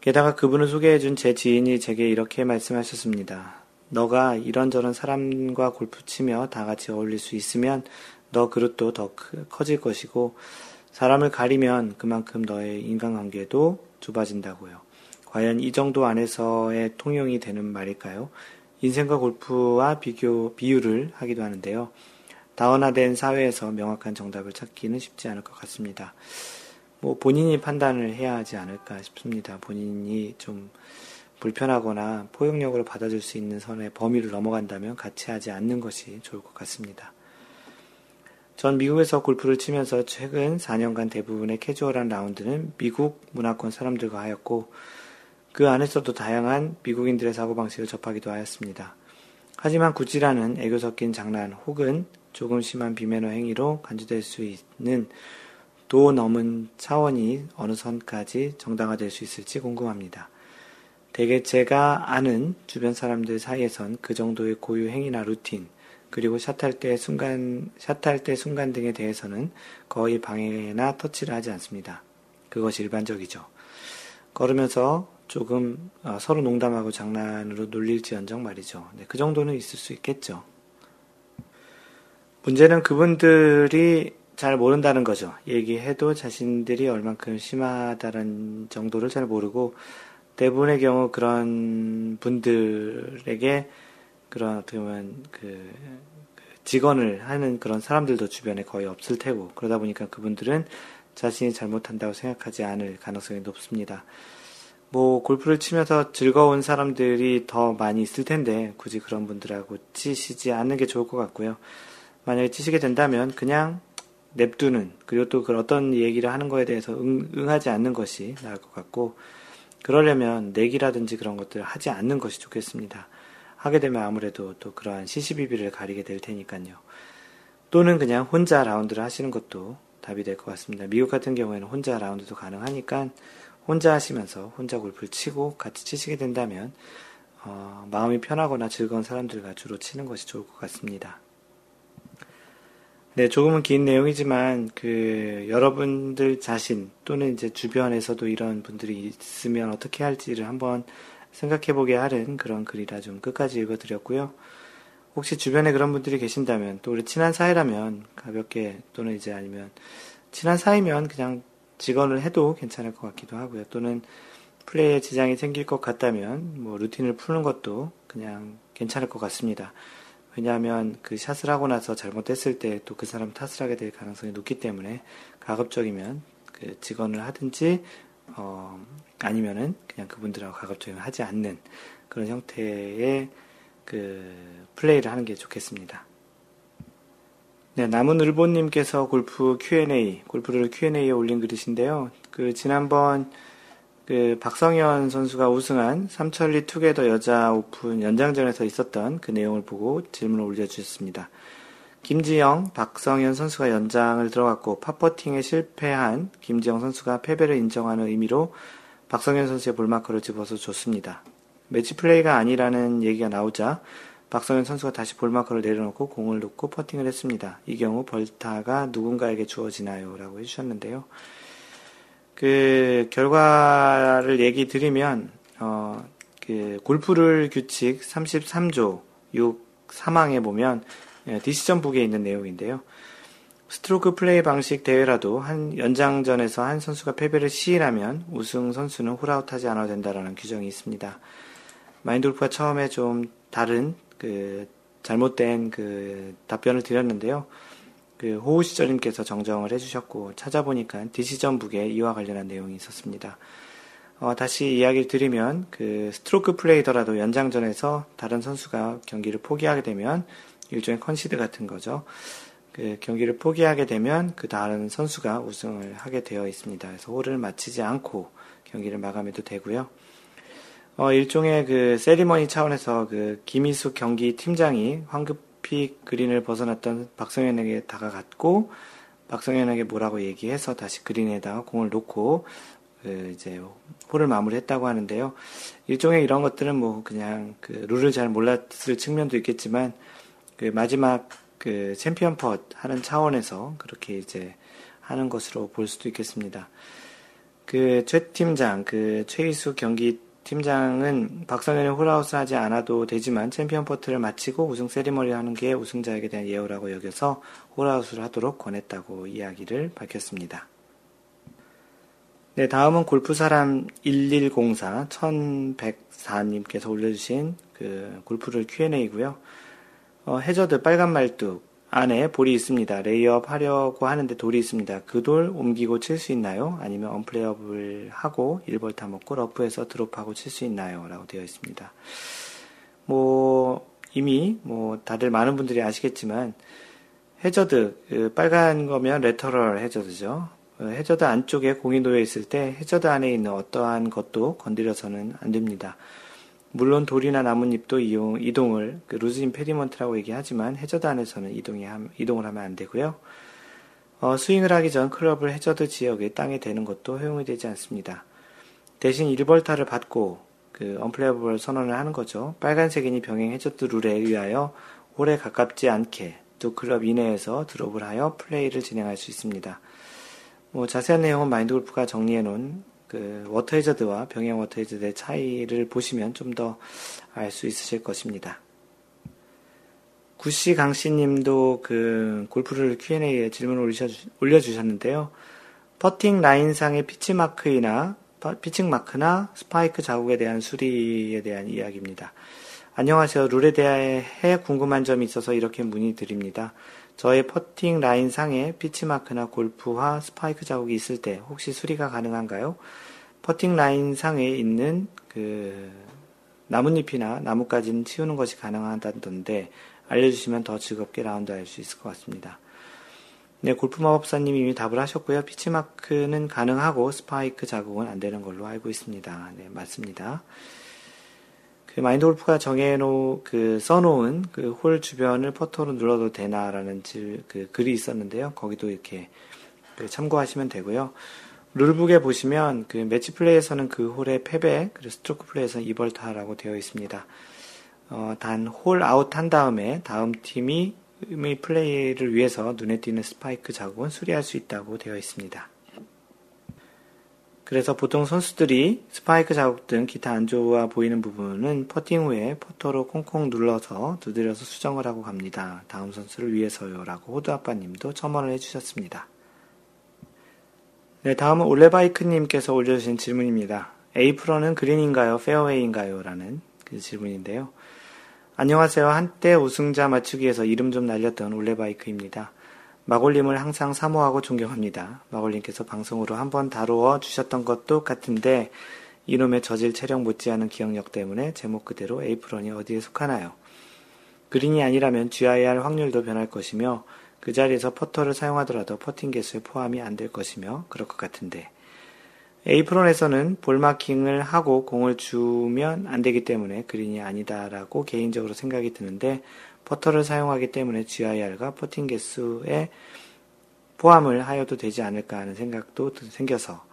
게다가 그분을 소개해준 제 지인이 제게 이렇게 말씀하셨습니다. 너가 이런저런 사람과 골프 치며 다 같이 어울릴 수 있으면 너 그릇도 더 커질 것이고 사람을 가리면 그만큼 너의 인간관계도 좁아진다고요. 과연 이 정도 안에서의 통용이 되는 말일까요? 인생과 골프와 비교, 비유를 하기도 하는데요. 다원화된 사회에서 명확한 정답을 찾기는 쉽지 않을 것 같습니다. 뭐 본인이 판단을 해야 하지 않을까 싶습니다. 본인이 좀 불편하거나 포용력으로 받아줄 수 있는 선의 범위를 넘어간다면 같이 하지 않는 것이 좋을 것 같습니다. 전 미국에서 골프를 치면서 최근 4년간 대부분의 캐주얼한 라운드는 미국 문화권 사람들과 하였고 그 안에서도 다양한 미국인들의 사고방식을 접하기도 하였습니다. 하지만 구찌라는 애교 섞인 장난 혹은 조금 심한 비매너 행위로 간주될 수 있는 도 넘은 차원이 어느 선까지 정당화될 수 있을지 궁금합니다. 대개 제가 아는 주변 사람들 사이에선 그 정도의 고유 행위나 루틴, 그리고 샷할 때 순간, 샷할 때 순간 등에 대해서는 거의 방해나 터치를 하지 않습니다. 그것이 일반적이죠. 걸으면서 조금 어, 서로 농담하고 장난으로 놀릴지언정 말이죠. 네, 그 정도는 있을 수 있겠죠. 문제는 그분들이 잘 모른다는 거죠. 얘기해도 자신들이 얼만큼 심하다는 정도를 잘 모르고 대부분의 경우 그런 분들에게 그런 어떻게 보면 그, 그 직원을 하는 그런 사람들도 주변에 거의 없을 테고 그러다 보니까 그분들은 자신이 잘못한다고 생각하지 않을 가능성이 높습니다. 뭐 골프를 치면서 즐거운 사람들이 더 많이 있을 텐데 굳이 그런 분들하고 치시지 않는 게 좋을 것 같고요. 만약에 치시게 된다면 그냥 냅두는 그리고 또 그 어떤 얘기를 하는 거에 대해서 응, 응하지 않는 것이 나을 것 같고 그러려면 내기라든지 그런 것들을 하지 않는 것이 좋겠습니다. 하게 되면 아무래도 또 그러한 시시비비를 가리게 될 테니까요. 또는 그냥 혼자 라운드를 하시는 것도 답이 될 것 같습니다. 미국 같은 경우에는 혼자 라운드도 가능하니까 혼자 하시면서 혼자 골프를 치고 같이 치시게 된다면 어, 마음이 편하거나 즐거운 사람들과 주로 치는 것이 좋을 것 같습니다. 네, 조금은 긴 내용이지만 그 여러분들 자신 또는 이제 주변에서도 이런 분들이 있으면 어떻게 할지를 한번 생각해 보게 하는 그런 글이라 좀 끝까지 읽어드렸고요. 혹시 주변에 그런 분들이 계신다면 또 우리 친한 사이라면 가볍게 또는 이제 아니면 친한 사이면 그냥 직원을 해도 괜찮을 것 같기도 하고요. 또는 플레이에 지장이 생길 것 같다면 뭐 루틴을 푸는 것도 그냥 괜찮을 것 같습니다. 왜냐하면 그 샷을 하고 나서 잘못했을 때 또 그 사람 탓을 하게 될 가능성이 높기 때문에 가급적이면 그 직원을 하든지 어 아니면은 그냥 그분들하고 가급적이면 하지 않는 그런 형태의 그 플레이를 하는 게 좋겠습니다. 네, 남은 을보님께서 골프 Q&A, 골프를 Q&A에 올린 글이신데요. 그 지난번 그 박성현 선수가 우승한 삼천리 투게더 여자 오픈 연장전에서 있었던 그 내용을 보고 질문을 올려주셨습니다. 김지영, 박성현 선수가 연장을 들어갔고 팝퍼팅에 실패한 김지영 선수가 패배를 인정하는 의미로 박성현 선수의 ball marker를 집어서 줬습니다. 매치 플레이가 아니라는 얘기가 나오자 박성현 선수가 다시 ball marker를 내려놓고 공을 놓고 퍼팅을 했습니다. 이 경우 벌타가 누군가에게 주어지나요? 라고 해주셨는데요. 그 결과를 얘기 드리면 어, 그 골프룰 규칙 33조 6 3항에 보면 예, decision book에 있는 내용인데요. 스트로크 플레이 방식 대회라도 한 연장전에서 한 선수가 패배를 시인하면 우승 선수는 홀아웃하지 않아도 된다라는 규정이 있습니다. 마인드 골프가 처음에 좀 다른 그 잘못된 그 답변을 드렸는데요. 그 호우 시절님께서 정정을 해주셨고 찾아보니까 decision book에 이와 관련한 내용이 있었습니다. 어, 다시 이야기를 드리면 그 스트로크 플레이더라도 연장전에서 다른 선수가 경기를 포기하게 되면 일종의 컨시드 같은 거죠. 그 경기를 포기하게 되면 그 다른 선수가 우승을 하게 되어 있습니다. 그래서 홀을 마치지 않고 경기를 마감해도 되고요. 어, 일종의 그 세리머니 차원에서 그 김희숙 경기 팀장이 황급 높이 그린을 벗어났던 박성현에게 다가갔고 박성현에게 뭐라고 얘기해서 다시 그린에다가 공을 놓고 그 이제 홀을 마무리했다고 하는데요. 일종의 이런 것들은 뭐 그냥 그 룰을 잘 몰랐을 측면도 있겠지만 그 마지막 그 챔피언 펫 하는 차원에서 그렇게 이제 하는 것으로 볼 수도 있겠습니다. 그 최 팀장, 그 최희수 경기 팀장은 박성현이 홀아웃을 하지 않아도 되지만 챔피언 퍼트를 마치고 우승 세리머니를 하는 게 우승자에게 대한 예우라고 여겨서 홀아웃을 하도록 권했다고 이야기를 밝혔습니다. 네, 다음은 골프사람 1104 1104님께서 올려주신 그 골프룰 Q&A고요. 어, 해저드 빨간 말뚝 안에 볼이 있습니다. lay up 하려고 하는데 돌이 있습니다. 그 돌 옮기고 칠 수 있나요? 아니면 unplayable을 하고 1벌 타 먹고 러프에서 드롭하고 칠 수 있나요? 라고 되어 있습니다. 뭐, 이미 뭐 다들 많은 분들이 아시겠지만 해저드, 그 빨간 거면 lateral 해저드죠. 어, 해저드 안쪽에 공이 놓여 있을 때 해저드 안에 있는 어떠한 것도 건드려서는 안 됩니다. 물론 돌이나 나뭇잎도 이용, 이동을 그 loose impediment라고 얘기하지만 해저드 안에서는 이동이 이동을 하면 안 되고요. 어, 스윙을 하기 전 클럽을 해저드 지역의 땅에 대는 것도 허용이 되지 않습니다. 대신 1벌타를 받고 그 unplayable 선언을 하는 거죠. 빨간색이니 병행 해저드 룰에 의하여 홀에 가깝지 않게 두 클럽 이내에서 드롭을 하여 플레이를 진행할 수 있습니다. 뭐 자세한 내용은 마인드 골프가 정리해 놓은 그 워터 해저드와 병행 워터 해저드의 차이를 보시면 좀 더 알 수 있으실 것입니다. 구씨 강씨 님도 그 골프룰 Q&A에 질문을 올려주셨는데요. 퍼팅 라인상의 pitch mark이나 pitching mark나 스파이크 자국에 대한 수리에 대한 이야기입니다. 안녕하세요. 룰에 대해 궁금한 점이 있어서 이렇게 문의드립니다. 저의 퍼팅 라인 상에 pitch mark나 골프화 스파이크 자국이 있을 때 혹시 수리가 가능한가요? 퍼팅 라인 상에 있는 그 나뭇잎이나 나뭇가지는 치우는 것이 가능하다던데 알려주시면 더 즐겁게 라운드 할 수 있을 것 같습니다. 네, 골프 마법사님이 이미 답을 하셨고요. pitch mark는 가능하고 스파이크 자국은 안 되는 걸로 알고 있습니다. 네, 맞습니다. 그 마인드 골프가 정해놓, 그, 써놓은 그 홀 주변을 퍼터로 눌러도 되나라는 질, 그 글이 있었는데요. 거기도 이렇게 그 참고하시면 되고요. 룰북에 보시면 그 매치 플레이에서는 그 홀의 패배, 그리고 스트로크 플레이에서는 이벌타라고 되어 있습니다. 어, 단 홀 아웃 한 다음에 다음 팀이 플레이를 위해서 눈에 띄는 스파이크 자국은 수리할 수 있다고 되어 있습니다. 그래서 보통 선수들이 스파이크 자국 등 기타 안 좋아 보이는 부분은 퍼팅 후에 퍼터로 콩콩 눌러서 두드려서 수정을 하고 갑니다. 다음 선수를 위해서요. 라고 호두 아빠님도 첨언을 해주셨습니다. 네, 다음은 올레바이크님께서 올려주신 질문입니다. 에이프런은 그린인가요? 페어웨이인가요? 라는 그 질문인데요. 안녕하세요. 한때 우승자 맞추기에서 이름 좀 날렸던 올레바이크입니다. 마골님을 항상 사모하고 존경합니다. 마골님께서 방송으로 한번 다루어 주셨던 것도 같은데 이놈의 저질 체력 못지않은 기억력 때문에 제목 그대로 에이프런이 어디에 속하나요? 그린이 아니라면 GIR 확률도 변할 것이며 그 자리에서 퍼터를 사용하더라도 퍼팅 개수에 포함이 안 될 것이며 그럴 것 같은데 에이프런에서는 ball marking을 하고 공을 주우면 안 되기 때문에 그린이 아니다라고 개인적으로 생각이 드는데 퍼터를 사용하기 때문에 GIR과 퍼팅 개수에 포함을 하여도 되지 않을까 하는 생각도 생겨서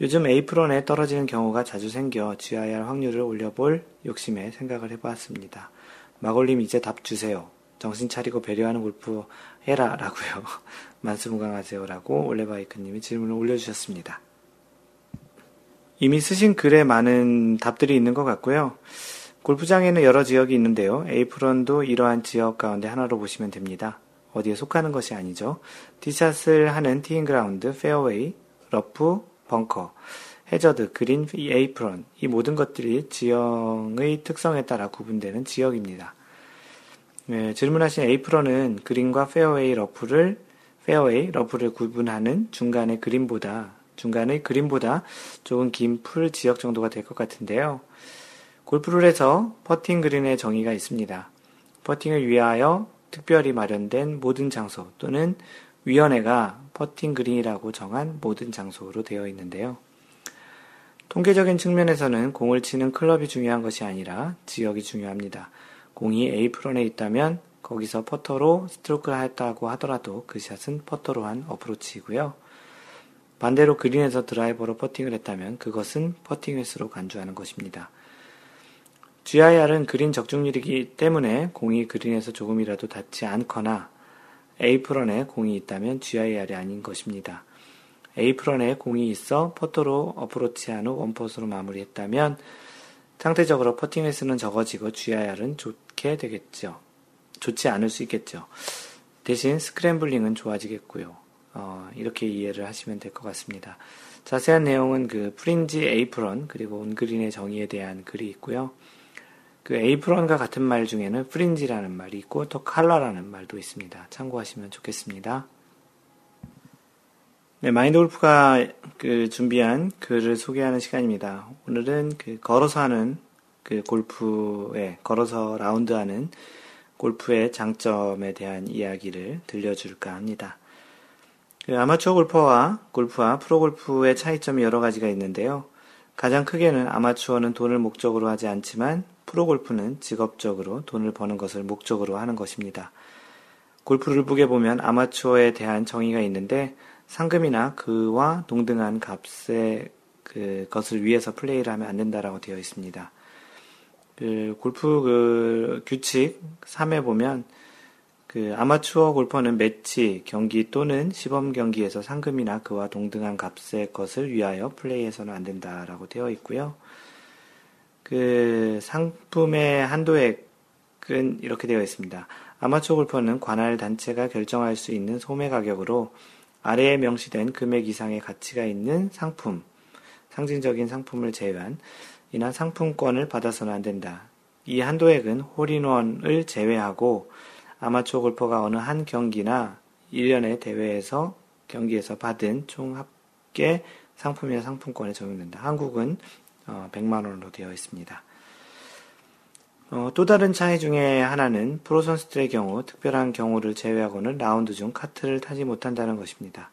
요즘 에이프런에 떨어지는 경우가 자주 생겨 GIR 확률을 올려볼 욕심에 생각을 해보았습니다. 마골님 이제 답 주세요. 정신 차리고 배려하는 골프 해라 라고요. 만수무강하세요 라고 올레바이크님이 질문을 올려주셨습니다. 이미 쓰신 글에 많은 답들이 있는 것 같고요. 골프장에는 여러 지역이 있는데요. 에이프런도 이러한 지역 가운데 하나로 보시면 됩니다. 어디에 속하는 것이 아니죠. 티샷을 하는 티잉 그라운드, 페어웨이, 러프, 벙커, 해저드, 그린, 에이프런 이 모든 것들이 지형의 특성에 따라 구분되는 지역입니다. 네, 질문하신 에이프런은 그린과 페어웨이 러프를 페어웨이 러프를 구분하는 중간의 그린보다 중간의 그린보다 조금 긴 풀 지역 정도가 될 것 같은데요. 골프룰에서 퍼팅 그린의 정의가 있습니다. 퍼팅을 위하여 특별히 마련된 모든 장소 또는 위원회가 퍼팅 그린이라고 정한 모든 장소로 되어 있는데요. 통계적인 측면에서는 공을 치는 클럽이 중요한 것이 아니라 지역이 중요합니다. 공이 에이프런에 있다면 거기서 퍼터로 스트로크를 했다고 하더라도 그 샷은 퍼터로 한 어프로치이고요. 반대로 그린에서 드라이버로 퍼팅을 했다면 그것은 퍼팅 횟수로 간주하는 것입니다. GIR은 그린 적중률이기 때문에 공이 그린에서 조금이라도 닿지 않거나 에이프런에 공이 있다면 GIR이 아닌 것입니다. 에이프런에 공이 있어 퍼터로 어프로치한 후 one putt로 마무리했다면 상대적으로 퍼팅 횟수는 적어지고 GIR은 좋게 되겠죠. 좋지 않을 수 있겠죠. 대신 스크램블링은 좋아지겠고요. 어, 이렇게 이해를 하시면 될 것 같습니다. 자세한 내용은 그 프린지 에이프런 그리고 온그린의 정의에 대한 글이 있고요. 그 에이프런과 같은 말 중에는 프린지라는 말이 있고 또 칼라라는 말도 있습니다. 참고하시면 좋겠습니다. 네, 마인드 골프가 그 준비한 글을 소개하는 시간입니다. 오늘은 그 걸어서 하는 그 골프에 걸어서 라운드하는 골프의 장점에 대한 이야기를 들려줄까 합니다. 그 아마추어 골퍼와 골프와 프로 골프의 차이점이 여러 가지가 있는데요. 가장 크게는 아마추어는 돈을 목적으로 하지 않지만 프로 골프는 직업적으로 돈을 버는 것을 목적으로 하는 것입니다. 골프를 보게 보면 아마추어에 대한 정의가 있는데 상금이나 그와 동등한 값의 그 것을 위해서 플레이를 하면 안 된다라고 되어 있습니다. 그 골프 그 규칙 3에 보면 그 아마추어 골퍼는 매치 경기 또는 시범 경기에서 상금이나 그와 동등한 값의 것을 위하여 플레이해서는 안 된다라고 되어 있고요. 그 상품의 한도액은 이렇게 되어 있습니다. 아마추어 골퍼는 관할 단체가 결정할 수 있는 소매 가격으로 아래에 명시된 금액 이상의 가치가 있는 상품, 상징적인 상품을 제외한 이나 상품권을 받아서는 안 된다. 이 한도액은 홀인원을 제외하고 아마추어 골퍼가 어느 한 경기나 1년의 대회에서 경기에서 받은 총 합계 상품이나 상품권에 적용된다. 한국은 100만 어, 원으로 되어 있습니다. 어, 또 다른 차이 중에 하나는 프로 선수들의 경우 특별한 경우를 제외하고는 라운드 중 카트를 타지 못한다는 것입니다.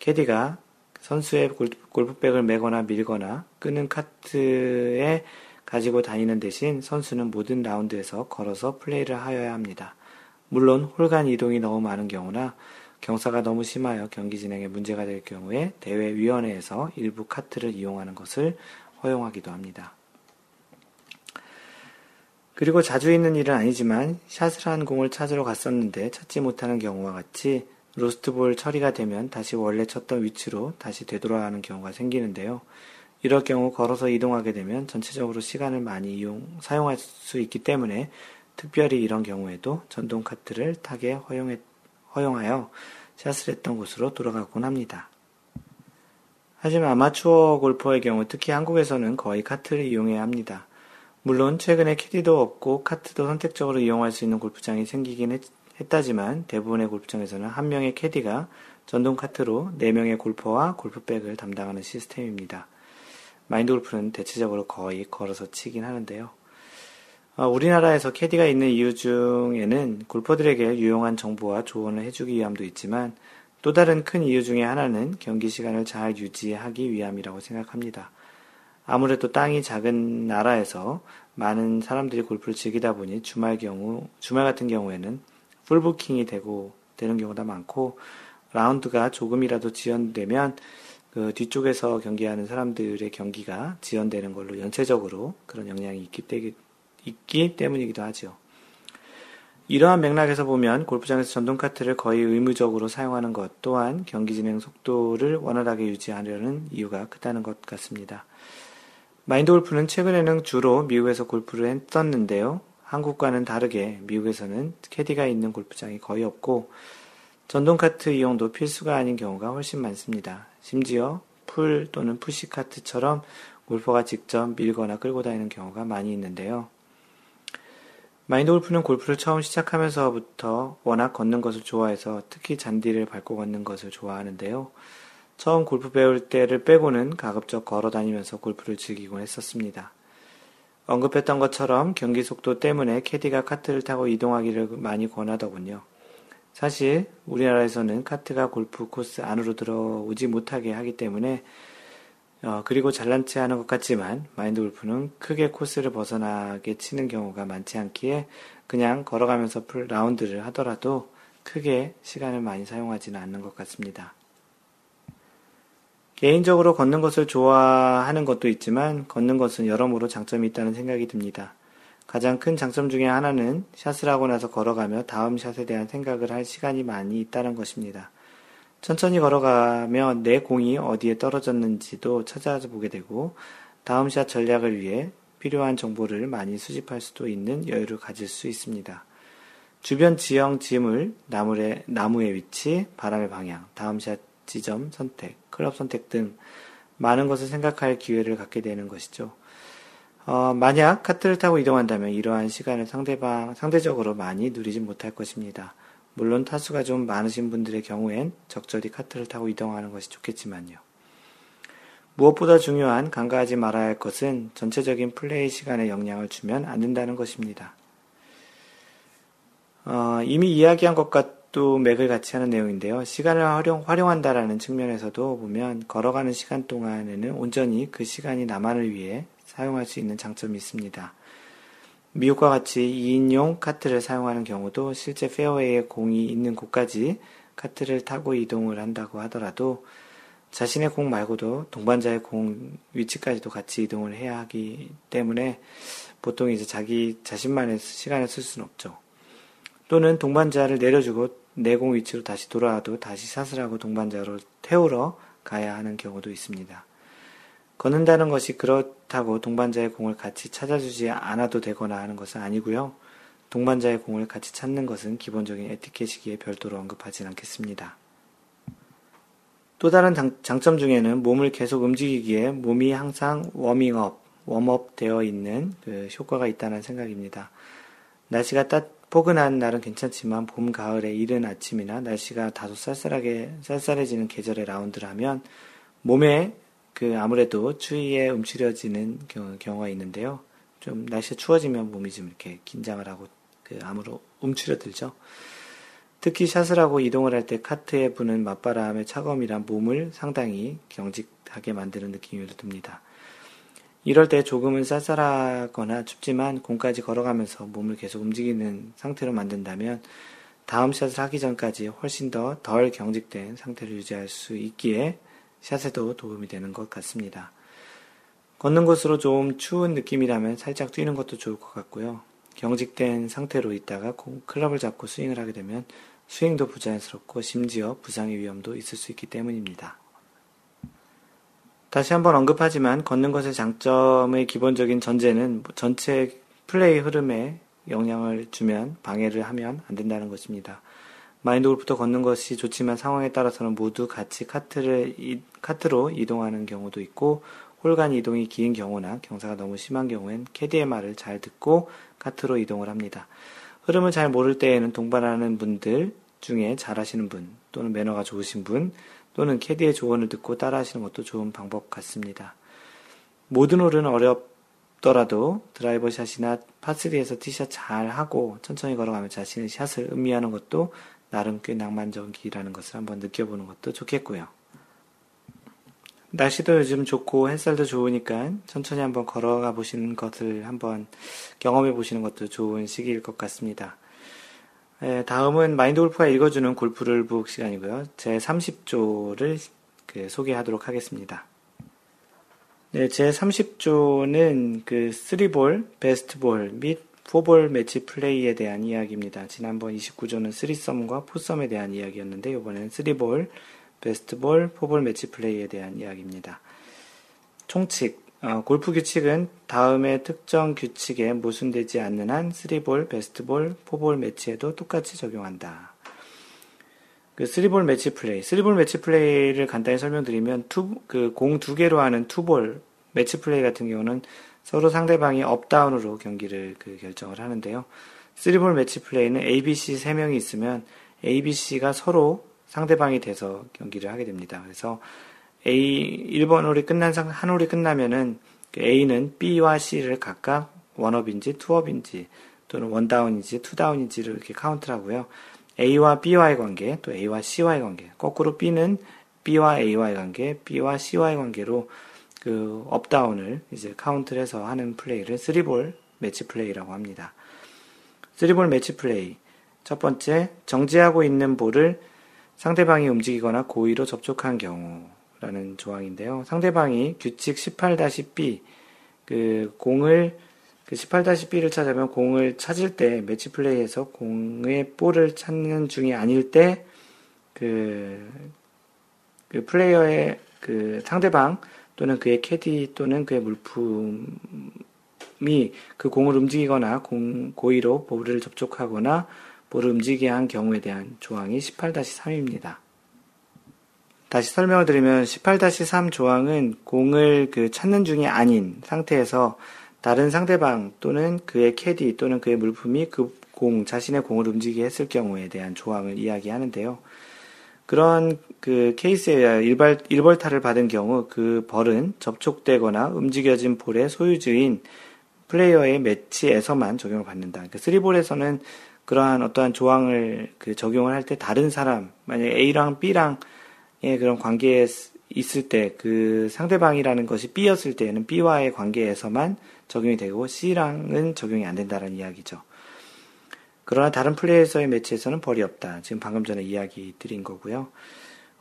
캐디가 선수의 골프백을 메거나 밀거나 끄는 카트에 가지고 다니는 대신 선수는 모든 라운드에서 걸어서 플레이를 하여야 합니다. 물론 홀간 이동이 너무 많은 경우나 경사가 너무 심하여 경기 진행에 문제가 될 경우에 대회 위원회에서 일부 카트를 이용하는 것을 허용하기도 합니다. 그리고 자주 있는 일은 아니지만 샷을 한 공을 찾으러 갔었는데 찾지 못하는 경우와 같이 로스트볼 처리가 되면 다시 원래 쳤던 위치로 다시 되돌아가는 경우가 생기는데요. 이럴 경우 걸어서 이동하게 되면 전체적으로 시간을 많이 이용, 사용할 수 있기 때문에 특별히 이런 경우에도 전동 카트를 타게 허용해, 허용하여 샷을 했던 곳으로 돌아가곤 합니다. 하지만 아마추어 골퍼의 경우 특히 한국에서는 거의 카트를 이용해야 합니다. 물론 최근에 캐디도 없고 카트도 선택적으로 이용할 수 있는 골프장이 생기긴 했, 다지만 대부분의 골프장에서는 한 명의 캐디가 전동 카트로 4명의 골퍼와 골프백을 담당하는 시스템입니다. 마인드 골프는 대체적으로 거의 걸어서 치긴 하는데요. 어, 우리나라에서 캐디가 있는 이유 중에는 골퍼들에게 유용한 정보와 조언을 해주기 위함도 있지만 또 다른 큰 이유 중에 하나는 경기 시간을 잘 유지하기 위함이라고 생각합니다. 아무래도 땅이 작은 나라에서 많은 사람들이 골프를 즐기다 보니 주말 경우, 주말 같은 경우에는 풀부킹이 되고, 되는 경우가 많고, 라운드가 조금이라도 지연되면 그 뒤쪽에서 경기하는 사람들의 경기가 지연되는 걸로 연체적으로 그런 영향이 있기 있기 때문이기도 하죠. 이러한 맥락에서 보면 골프장에서 전동 카트를 거의 의무적으로 사용하는 것 또한 경기 진행 속도를 원활하게 유지하려는 이유가 크다는 것 같습니다. 마인드 골프는 최근에는 주로 미국에서 골프를 했었는데요. 한국과는 다르게 미국에서는 캐디가 있는 골프장이 거의 없고 전동 카트 이용도 필수가 아닌 경우가 훨씬 많습니다. 심지어 pull 또는 push 카트처럼 골퍼가 직접 밀거나 끌고 다니는 경우가 많이 있는데요. 마인드 골프는 골프를 처음 시작하면서부터 워낙 걷는 것을 좋아해서 특히 잔디를 밟고 걷는 것을 좋아하는데요. 처음 골프 배울 때를 빼고는 가급적 걸어 다니면서 골프를 즐기곤 했었습니다. 언급했던 것처럼 경기 속도 때문에 캐디가 카트를 타고 이동하기를 많이 권하더군요. 사실 우리나라에서는 카트가 골프 코스 안으로 들어오지 못하게 하기 때문에 어, 그리고 잘난 체 하는 것 같지만 마인드 골프는 크게 코스를 벗어나게 치는 경우가 많지 않기에 그냥 걸어가면서 풀 라운드를 하더라도 크게 시간을 많이 사용하지는 않는 것 같습니다. 개인적으로 걷는 것을 좋아하는 것도 있지만 걷는 것은 여러모로 장점이 있다는 생각이 듭니다. 가장 큰 장점 중에 하나는 샷을 하고 나서 걸어가며 다음 샷에 대한 생각을 할 시간이 많이 있다는 것입니다. 천천히 걸어가며 내 공이 어디에 떨어졌는지도 찾아보게 되고 다음 샷 전략을 위해 필요한 정보를 많이 수집할 수도 있는 여유를 가질 수 있습니다. 주변 지형, 지물, 나무의, 나무의 위치, 바람의 방향, 다음 샷 지점 선택, 클럽 선택 등 많은 것을 생각할 기회를 갖게 되는 것이죠. 어, 만약 카트를 타고 이동한다면 이러한 시간을 상대방, 상대적으로 많이 누리지 못할 것입니다. 물론 타수가 좀 많으신 분들의 경우엔 적절히 카트를 타고 이동하는 것이 좋겠지만요. 무엇보다 중요한 간과하지 말아야 할 것은 전체적인 플레이 시간에 영향을 주면 안 된다는 것입니다. 어, 이미 이야기한 것과도 맥을 같이 하는 내용인데요. 시간을 활용, 활용한다라는 측면에서도 보면 걸어가는 시간 동안에는 온전히 그 시간이 나만을 위해 사용할 수 있는 장점이 있습니다. 미국과 같이 2인용 카트를 사용하는 경우도 실제 페어웨이에 공이 있는 곳까지 카트를 타고 이동을 한다고 하더라도 자신의 공 말고도 동반자의 공 위치까지도 같이 이동을 해야 하기 때문에 보통 이제 자기 자신만의 시간을 쓸 수는 없죠. 또는 동반자를 내려주고 내 공 위치로 다시 돌아와도 다시 샷을 하고 동반자로 태우러 가야 하는 경우도 있습니다. 걷는다는 것이 그렇다고 동반자의 공을 같이 찾아주지 않아도 되거나 하는 것은 아니고요. 동반자의 공을 같이 찾는 것은 기본적인 에티켓이기에 별도로 언급하진 않겠습니다. 또 다른 장, 점 중에는 몸을 계속 움직이기에 몸이 항상 워밍업, 웜업 되어 있는 그 효과가 있다는 생각입니다. 날씨가 따, 포근한 날은 괜찮지만 봄, 가을에 이른 아침이나 날씨가 다소 쌀쌀하게, 쌀쌀해지는 계절의 라운드를 하면 몸에 그 아무래도 추위에 움츠려지는 경우가 있는데요. 좀 날씨가 추워지면 몸이 좀 이렇게 긴장을 하고 그 암으로 움츠려들죠. 특히 샷을 하고 이동을 할 때 카트에 부는 맞바람의 차가움이란 몸을 상당히 경직하게 만드는 느낌이 듭니다. 이럴 때 조금은 쌀쌀하거나 춥지만 공까지 걸어가면서 몸을 계속 움직이는 상태로 만든다면 다음 샷을 하기 전까지 훨씬 더 덜 경직된 상태를 유지할 수 있기에 샷에도 도움이 되는 것 같습니다. 걷는 곳으로 좀 추운 느낌이라면 살짝 뛰는 것도 좋을 것 같고요. 경직된 상태로 있다가 클럽을 잡고 스윙을 하게 되면 스윙도 부자연스럽고 심지어 부상의 위험도 있을 수 있기 때문입니다. 다시 한번 언급하지만 걷는 것의 장점의 기본적인 전제는 전체 플레이 흐름에 영향을 주면 방해를 하면 안 된다는 것입니다. 마인드 골프도 걷는 것이 좋지만 상황에 따라서는 모두 같이 카트를, 카트로 이동하는 경우도 있고, 홀간 이동이 긴 경우나 경사가 너무 심한 경우엔 캐디의 말을 잘 듣고 카트로 이동을 합니다. 흐름을 잘 모를 때에는 동반하는 분들 중에 잘하시는 분, 또는 매너가 좋으신 분, 또는 캐디의 조언을 듣고 따라 하시는 것도 좋은 방법 같습니다. 모든 홀은 어렵더라도 드라이버 샷이나 파3에서 티샷 잘 하고 천천히 걸어가며 자신의 샷을 음미하는 것도 나름 꽤 낭만적이라는 것을 한번 느껴보는 것도 좋겠고요. 날씨도 요즘 좋고 햇살도 좋으니까 천천히 한번 걸어가 보시는 것을 한번 경험해 보시는 것도 좋은 시기일 것 같습니다. 예, 다음은 마인드 골프가 읽어주는 골프를 북 시간이고요. 제 30조를 그 소개하도록 하겠습니다. 네, 제 30조는 그 3볼, 베스트볼 및 4볼 매치 플레이에 대한 이야기입니다. 지난번 29조는 3썸과 4썸에 대한 이야기였는데 이번에는 3볼, 베스트볼, 4볼 매치 플레이에 대한 이야기입니다. 총칙, 어, 골프 규칙은 다음의 특정 규칙에 모순되지 않는 한 3볼, 베스트볼, 4볼 매치에도 똑같이 적용한다. 그 3볼 매치 플레이, 3볼 매치 플레이를 간단히 설명드리면 투, 그 공 두 개로 하는 two ball 매치 플레이 같은 경우는 서로 상대방이 up down으로 경기를 그 결정을 하는데요. 3볼 매치 플레이는 ABC 3명이 있으면 ABC가 서로 상대방이 돼서 경기를 하게 됩니다. 그래서 A 1번 홀이 끝난 상, 한 홀이 끝나면은 그 A는 B와 C를 각각 원업인지 투업인지 또는 원다운인지 투다운인지를 이렇게 카운트를 하고요. A와 B와의 관계, 또 A와 C와의 관계, 거꾸로 B는 B와 A와의 관계, B와 C와의 관계로 그 up down을 이제 카운트를 해서 하는 플레이를 3볼 매치 플레이라고 합니다. 3볼 매치 플레이. 첫 번째, 정지하고 있는 볼을 상대방이 움직이거나 고의로 접촉한 경우라는 조항인데요. 상대방이 규칙 18-B 그 공을 그 18-B를 찾으면 공을 찾을 때 매치 플레이에서 공의 볼을 찾는 중이 아닐 때 그 그 플레이어의 그 상대방 또는 그의 캐디 또는 그의 물품을 사람이 그 공을 움직이거나 공, 고의로 볼을 접촉하거나 볼을 움직이게 한 경우에 대한 조항이 18-3입니다. 다시 설명을 드리면 18-3 조항은 공을 그 찾는 중이 아닌 상태에서 다른 상대방 또는 그의 캐디 또는 그의 물품이 그 공, 자신의 공을 움직이게 했을 경우에 대한 조항을 이야기하는데요. 그런 그 케이스에 의하여 일발, 일벌타를 받은 경우 그 벌은 접촉되거나 움직여진 볼의 소유주인 플레이어의 매치에서만 적용을 받는다. 그 3볼에서는 그러한 어떠한 조항을 그 적용을 할 때 다른 사람, 만약에 A랑 B랑의 그런 관계에 있을 때 그 상대방이라는 것이 B였을 때에는 B와의 관계에서만 적용이 되고 C랑은 적용이 안 된다는 이야기죠. 그러나 다른 플레이에서의 매치에서는 벌이 없다. 지금 방금 전에 이야기 드린 거고요.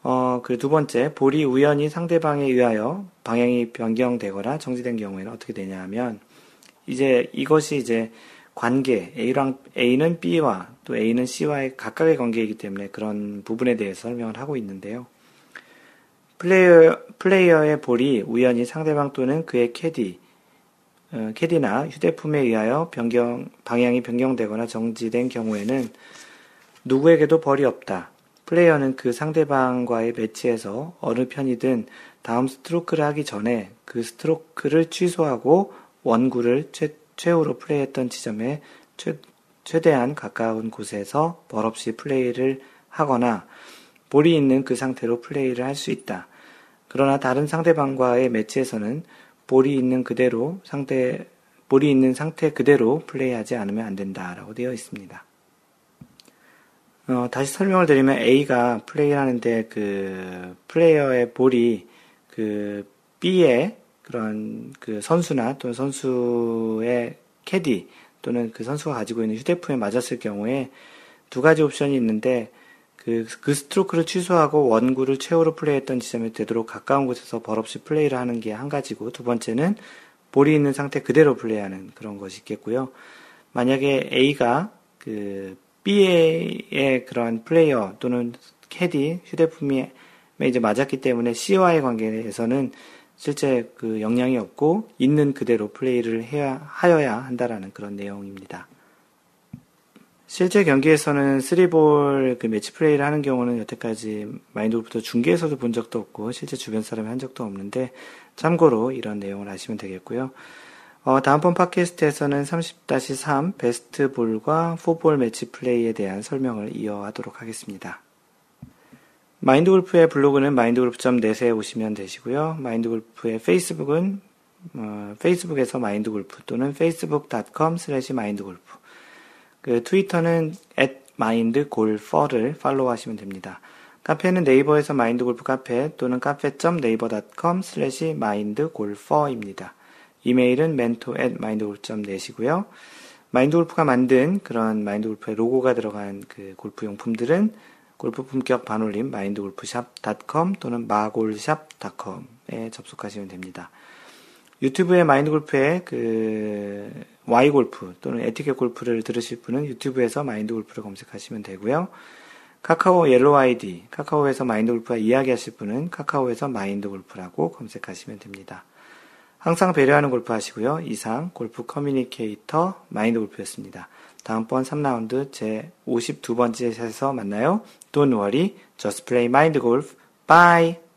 어, 그 두 번째, 볼이 우연히 상대방에 의하여 방향이 변경되거나 정지된 경우에는 어떻게 되냐 하면, 이제 이것이 이제 관계, A랑, A는 B와 또 A는 C와의 각각의 관계이기 때문에 그런 부분에 대해서 설명을 하고 있는데요. 플레이어, 플레이어의 볼이 우연히 상대방 또는 그의 캐디, 어, 캐디나 휴대품에 의하여 변경, 방향이 변경되거나 정지된 경우에는 누구에게도 벌이 없다. 플레이어는 그 상대방과의 매치에서 어느 편이든 다음 스트로크를 하기 전에 그 스트로크를 취소하고 원구를 최, 최후로 플레이했던 지점에 최, 최대한 가까운 곳에서 벌 없이 플레이를 하거나 볼이 있는 그 상태로 플레이를 할 수 있다. 그러나 다른 상대방과의 매치에서는 볼이 있는 그대로 상태, 볼이 있는 상태 그대로 플레이하지 않으면 안 된다라고 되어 있습니다. 어, 다시 설명을 드리면 A가 플레이를 하는데 그 플레이어의 볼이 그 B의 그런 그 선수나 또는 선수의 캐디 또는 그 선수가 가지고 있는 휴대품에 맞았을 경우에 두 가지 옵션이 있는데 그, 그 스트로크를 취소하고 원구를 최후로 플레이했던 지점에 되도록 가까운 곳에서 벌없이 플레이를 하는 게 한 가지고 두 번째는 볼이 있는 상태 그대로 플레이하는 그런 것이 있겠고요. 만약에 A가 그 B의 그런 플레이어 또는 캐디 휴대폰이 이제 맞았기 때문에 C와의 관계에서는 실제 그 영향이 없고 있는 그대로 플레이를 해야 하여야 한다라는 그런 내용입니다. 실제 경기에서는 3볼 그 매치 플레이를 하는 경우는 여태까지 마인드골프도 중계에서도 본 적도 없고 실제 주변 사람이 한 적도 없는데 참고로 이런 내용을 아시면 되겠고요. 어, 다음번 팟캐스트에서는 30-3 베스트 볼과 4볼 매치 플레이에 대한 설명을 이어하도록 하겠습니다. 마인드골프의 블로그는 마인드골프.net에 오시면 되시고요. 마인드골프의 페이스북은 어, 페이스북에서 마인드골프 또는 facebook.com slash 마인드골프 그 트위터는 at mindgolfer를 팔로우하시면 됩니다. 카페는 네이버에서 마인드골프 카페 또는 cafe.naver.com slash mindgolfer입니다. 이메일은 mentor at mindgolf.net이고요. 마인드골프가 만든 그런 마인드골프의 로고가 들어간 그 골프 용품들은 골프 품격 반올림 마인드골프샵.com 또는 마골샵.com에 접속하시면 됩니다. 유튜브에 마인드골프의 그 Y골프 또는 에티켓 골프를 들으실 분은 유튜브에서 마인드골프를 검색하시면 되고요. 카카오 Yellow ID, 카카오에서 마인드골프와 이야기하실 분은 카카오에서 마인드골프라고 검색하시면 됩니다. 항상 배려하는 골프 하시고요. 이상 골프 communicator 마인드골프였습니다. 다음번 3라운드 제 52번째 샷에서 만나요. Don't worry, just play mind golf. Bye!